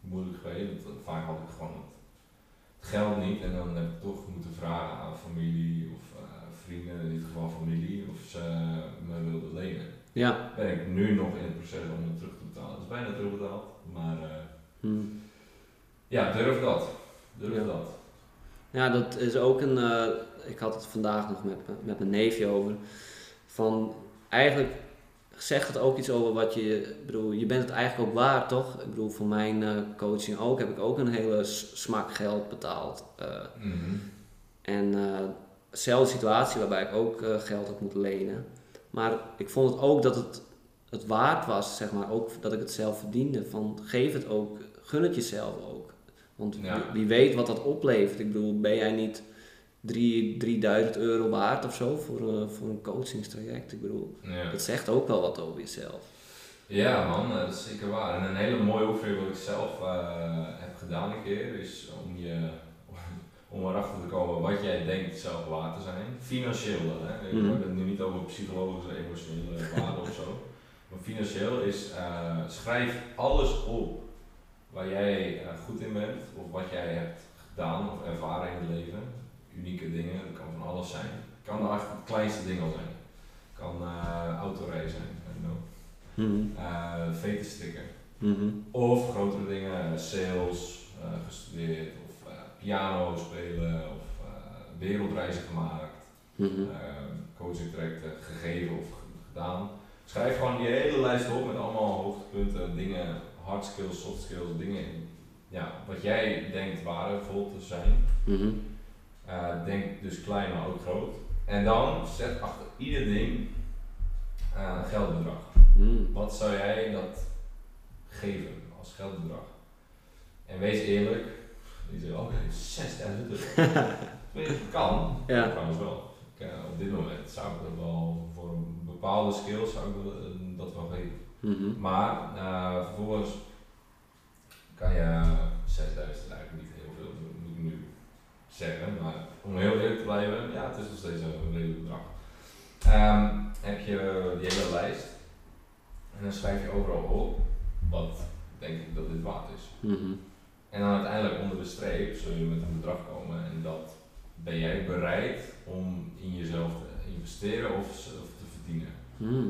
moeilijk geweest. Want vaak had ik gewoon het, geld niet en dan heb ik toch moeten vragen aan familie of eh, vrienden, in dit geval familie, of ze me wilden lenen. Ja. Ben ik nu nog in het proces om het terug te betalen. Het is bijna terugbetaald, maar eh, Hmm. ja, durf dat. Durf Ja. dat. Ja, dat is ook een. eh, ik had het vandaag nog met, me- met mijn neefje over. Van eigenlijk zegt het ook iets over wat je. Bedoel, je bent het eigenlijk ook waard, toch? Ik bedoel, voor mijn eh, coaching ook heb ik ook een hele smak geld betaald. Eh, Mhm. en zelfde situatie waarbij ik ook geld had moeten lenen. Maar ik vond het ook dat het het waard was, zeg maar, ook dat ik het zelf verdiende. Van geef het ook, gun het jezelf ook. Want Ja. wie, weet wat dat oplevert. Ik bedoel, ben jij niet drie- 3000 euro waard of zo voor, eh, voor een coachingstraject? Ik bedoel, Ja. dat zegt ook wel wat over jezelf. Ja man, eh, dat is zeker waar. En een hele mooie oefening wat ik zelf eh, heb gedaan een keer is om je [laughs] om erachter te komen wat jij denkt zelf waard te zijn. Financieel dan, hè. Ik Mhm. heb het nu niet over psychologische, emotionele waarde of zo. [laughs] Maar financieel is schrijf alles op waar jij eh, goed in bent of wat jij hebt gedaan of ervaren in het leven. Unieke dingen, dat kan van alles zijn. Het kan echt het kleinste ding al zijn. Het kan eh autorijden zijn, I know Mhm. eh veten strikken. Mhm. Of grotere dingen, sales, gestudeerd, of piano spelen, of wereldreizen gemaakt, eh, coaching trajecten gegeven of gedaan. Schrijf gewoon die hele lijst op met allemaal hoogtepunten, dingen, hard skills, soft skills, dingen ja, wat jij denkt waardevol te zijn. Mhm. Eh, denk dus klein, maar ook groot. En dan zet achter ieder ding een geldbedrag. Mhm. Wat zou jij dat geven als geldbedrag? En wees eerlijk. Je zegt, oké, 6000 euro. [laughs] Weet je, dat kan. Ja. Trouwens wel. Ik, eh, op dit moment zou ik dat wel, voor een bepaalde skills zou ik dat wel geven. Mhm. Maar eh, vervolgens kan je 6000 is eigenlijk niet heel veel, moet ik nu zeggen. Maar om heel eerlijk te blijven, ja, het is nog steeds een redelijk bedrag. Ehm, heb je die hele lijst en dan schrijf je overal op wat denk ik dat dit waard is. Mhm. En dan uiteindelijk onder de streep zul je met een bedrag komen en dat ben jij bereid om in jezelf te investeren of, of te verdienen. Mhm.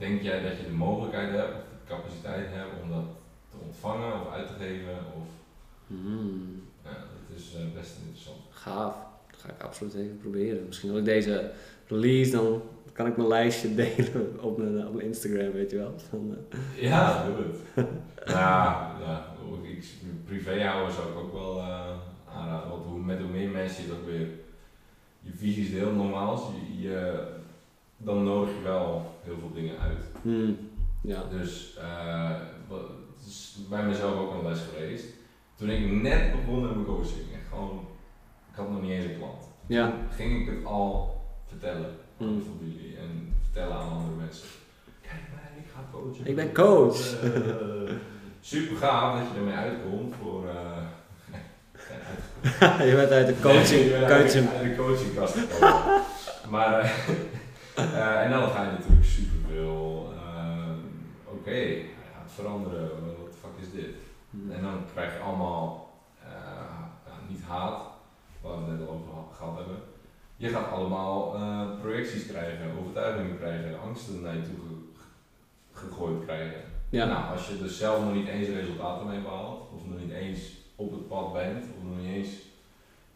Denk jij dat je de mogelijkheid hebt of de capaciteit hebt om dat te ontvangen of uit te geven? Of, Mhm. ja, dat is eh, best interessant. Gaaf. Dat ga ik absoluut even proberen. Misschien wil ik deze release, dan kan ik mijn lijstje [laughs] delen op mijn, op mijn Instagram, weet je wel. [laughs] Van, eh, Ja, doe het. [laughs] ja, ja, ik, privé houden zou ik ook wel eh, aanraden. Want hoe, met hoe meer mensen je dat weer je visies deelt, nogmaals, je, je, dan nodig je wel heel veel dingen uit. hmm, ja. Dus eh, wat, het is bij mezelf ook een les geweest. Toen ik net begon met mijn coaching, gewoon, ik had nog niet eens een klant. Ja. Ging ik het al vertellen aan Mm. de familie en vertellen aan andere mensen. Kijk mij, ik ga coachen. Ik ben coach. Eh, super gaaf dat je ermee uitkomt voor... eh, [laughs] uitgekomen. [laughs] je bent uit de coaching, Nee, ik ben uit de- coaching. uit de coachingkast gekomen. maar, [laughs] eh, en dan ga je natuurlijk superveel, uh, oké, hij gaat veranderen, wat de fuck is dit? Hmm. En dan krijg je allemaal, eh, niet haat, waar we het net al over ha- gehad hebben. Je gaat allemaal eh, projecties krijgen, overtuigingen krijgen, angsten naar je toe ge- gegooid krijgen. Ja. Nou, als je dus zelf nog niet eens resultaten mee behaalt, of nog niet eens op het pad bent, of nog niet eens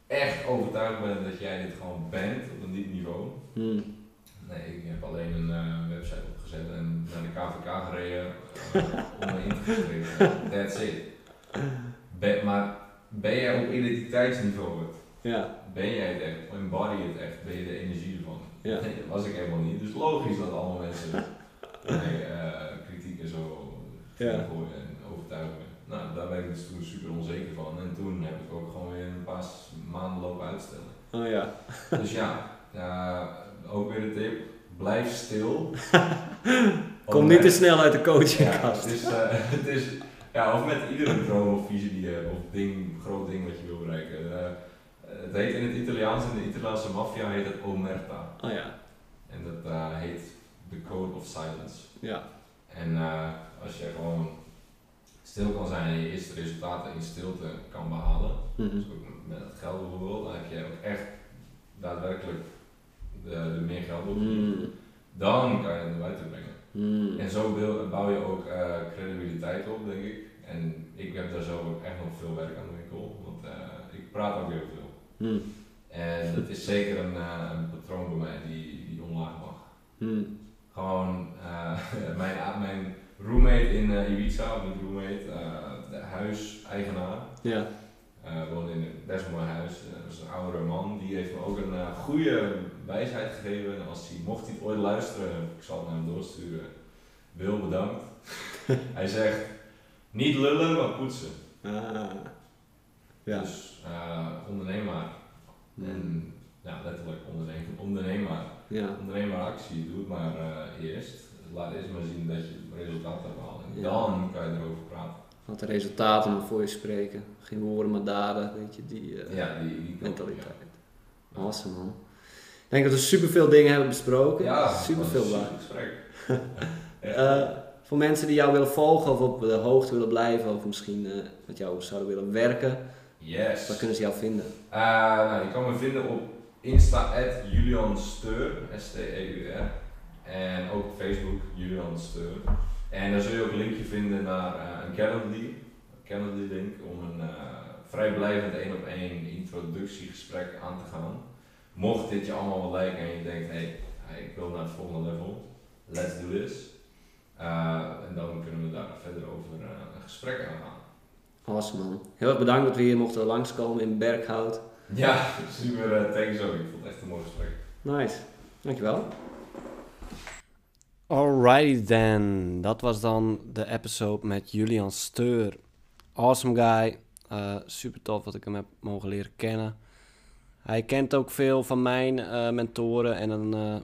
echt overtuigd bent dat jij dit gewoon bent op een diep niveau. Hmm. Nee, ik heb alleen een eh, website opgezet en naar de KVK gereden eh, [laughs] om me in te schrijven. That's it. Ben, maar ben jij op identiteitsniveau het? Ja. Ben jij het echt? Embody het echt? Ben je de energie ervan? Ja. [laughs] Nee, dat was ik helemaal niet. Dus logisch dat allemaal mensen mij eh, kritiek en zo Ja. gooien en overtuigen. Nou, daar ben ik dus toen super onzeker van. En toen heb ik ook gewoon weer een paar maanden lopen uitstellen. Oh ja. Dus ja, ja, ook weer de tip. Blijf stil. [laughs] Kom niet te snel uit de Ja, coachingkast. het is, eh, [laughs] het is, ja, of met iedere droom of visie die je hebt, of ding, groot ding wat je wil bereiken. Eh, het heet in het Italiaans, in de Italiaanse maffia heet het omerta. Oh ja. En dat eh, heet the code of silence. Ja. En als je gewoon stil kan zijn en je eerste resultaten in stilte kan behalen, Mhm. dus ook met het geld bijvoorbeeld, dan heb je ook echt daadwerkelijk de, de meer geld op. Mm. Dan kan je het naar buiten brengen. Mm. En zo bouw- je ook eh, credibiliteit op, denk ik. En ik heb daar zelf ook echt nog veel werk aan de winkel, want eh, ik praat ook heel veel. Mm. En het is zeker een, eh, een patroon bij mij die, die omlaag mag. Mm. Gewoon, eh, [laughs] mijn, mijn roommate in eh, Ibiza, of mijn roommate, eh, de huiseigenaar, Ja. Eh woonde in een best mooi huis. Eh, dat is een oudere man, die heeft me ook een eh, goede wijsheid gegeven. En als hij, mocht hij het ooit luisteren, ik zal het naar hem doorsturen. Wil bedankt. [laughs] hij zegt, niet lullen, maar poetsen. Ah. Ja. Dus uh, onderneem maar. Mm. En ja, letterlijk. Ja. Onderneem maar actie, doe het maar eerst. Laat eerst maar zien dat je resultaat hebt behaald. En Ja. dan kan je erover praten. Want de resultaten maar voor je spreken. Geen woorden, maar daden. Weet je, die eh, Ja, die, mentaliteit. ja. Awesome man. Ik denk dat we superveel dingen hebben besproken. Ja, superveel waar. super. [laughs] Eh, voor mensen die jou willen volgen of op de hoogte willen blijven of misschien eh, met jou zouden willen werken, yes. waar kunnen ze jou vinden? Nou, je kan me vinden op Insta, Julian Steur, S-T-E-U-R. En ook op Facebook, Julian Steur. En daar zul je ook een linkje vinden naar eh, een Calendly. Calendly link om een eh, vrijblijvend één op één introductiegesprek aan te gaan. Mocht dit je allemaal wel lijken en je denkt, hé, hey, ik wil naar het volgende level, let's do this. Eh, en dan kunnen we daar verder over een gesprek aan gaan. Awesome man. Heel erg bedankt dat we hier mochten langskomen in Berghout. Ja, [laughs] super, uh, thanks ook. Ik vond het echt een mooi gesprek. Nice. Dankjewel. Alrighty then. Dat was dan de episode met Julian Steur. Awesome guy. Eh, super tof dat ik hem heb mogen leren kennen. Hij kent ook veel van mijn eh, mentoren en een eh,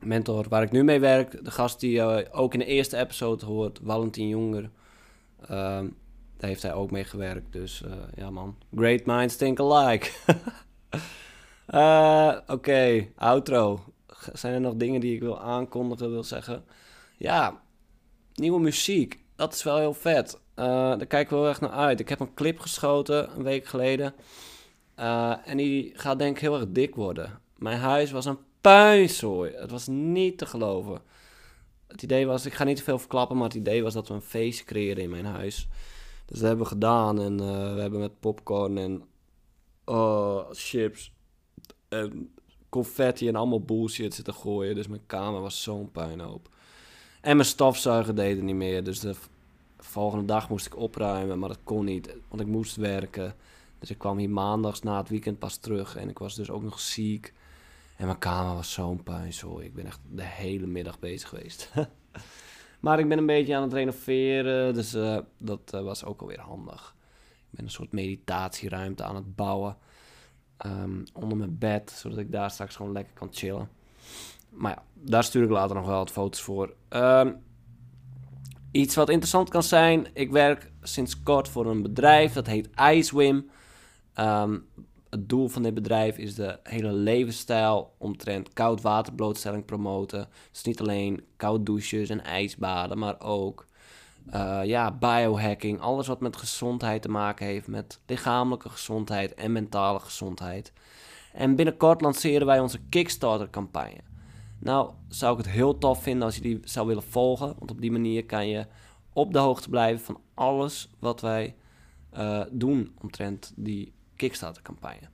mentor waar ik nu mee werk. De gast die ook in de eerste episode hoort, Valentin Jonger. Daar heeft hij ook mee gewerkt. Dus ja man, great minds think alike. [laughs] Oké, outro. Zijn er nog dingen die ik wil aankondigen, wil zeggen? Ja, nieuwe muziek. Dat is wel heel vet. Eh, daar kijk ik wel echt naar uit. Ik heb een clip geschoten een week geleden. Eh, en die gaat denk ik heel erg dik worden. Mijn huis was een puinzooi. Het was niet te geloven. Het idee was, ik ga niet te veel verklappen, maar het idee was dat we een feestje creëren in mijn huis. Dus dat hebben we gedaan en eh, we hebben met popcorn en oh, chips en confetti en allemaal bullshit zitten gooien. Dus mijn kamer was zo'n puinhoop. En mijn stofzuiger deed niet meer. Dus de volgende dag moest ik opruimen, maar dat kon niet, want ik moest werken. Dus ik kwam hier maandags na het weekend pas terug en ik was dus ook nog ziek. En mijn kamer was zo'n puinzooi. Ik ben echt de hele middag bezig geweest. [laughs] maar ik ben een beetje aan het renoveren, dus eh, dat eh, was ook alweer handig. Ik ben een soort meditatieruimte aan het bouwen. Ehm, onder mijn bed, zodat ik daar straks gewoon lekker kan chillen. Maar ja, daar stuur ik later nog wel wat foto's voor. Ehm, iets wat interessant kan zijn. Ik werk sinds kort voor een bedrijf dat heet IceWim. Ehm, het doel van dit bedrijf is de hele levensstijl omtrent koud waterblootstelling promoten. Dus niet alleen koud douches en ijsbaden, maar ook eh, ja, biohacking. Alles wat met gezondheid te maken heeft, met lichamelijke gezondheid en mentale gezondheid. En binnenkort lanceren wij onze Kickstarter-campagne. Nou, zou ik het heel tof vinden als je die zou willen volgen. Want op die manier kan je op de hoogte blijven van alles wat wij eh, doen omtrent die Kickstarter-campagne.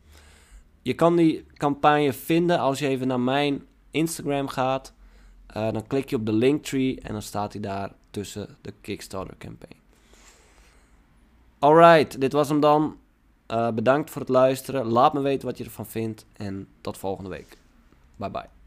Je kan die campagne vinden als je even naar mijn Instagram gaat. Eh, dan klik je op de linktree en dan staat hij daar tussen de Kickstarter-campaign. Alright, dit was hem dan. Eh, bedankt voor het luisteren. Laat me weten wat je ervan vindt. En tot volgende week. Bye bye.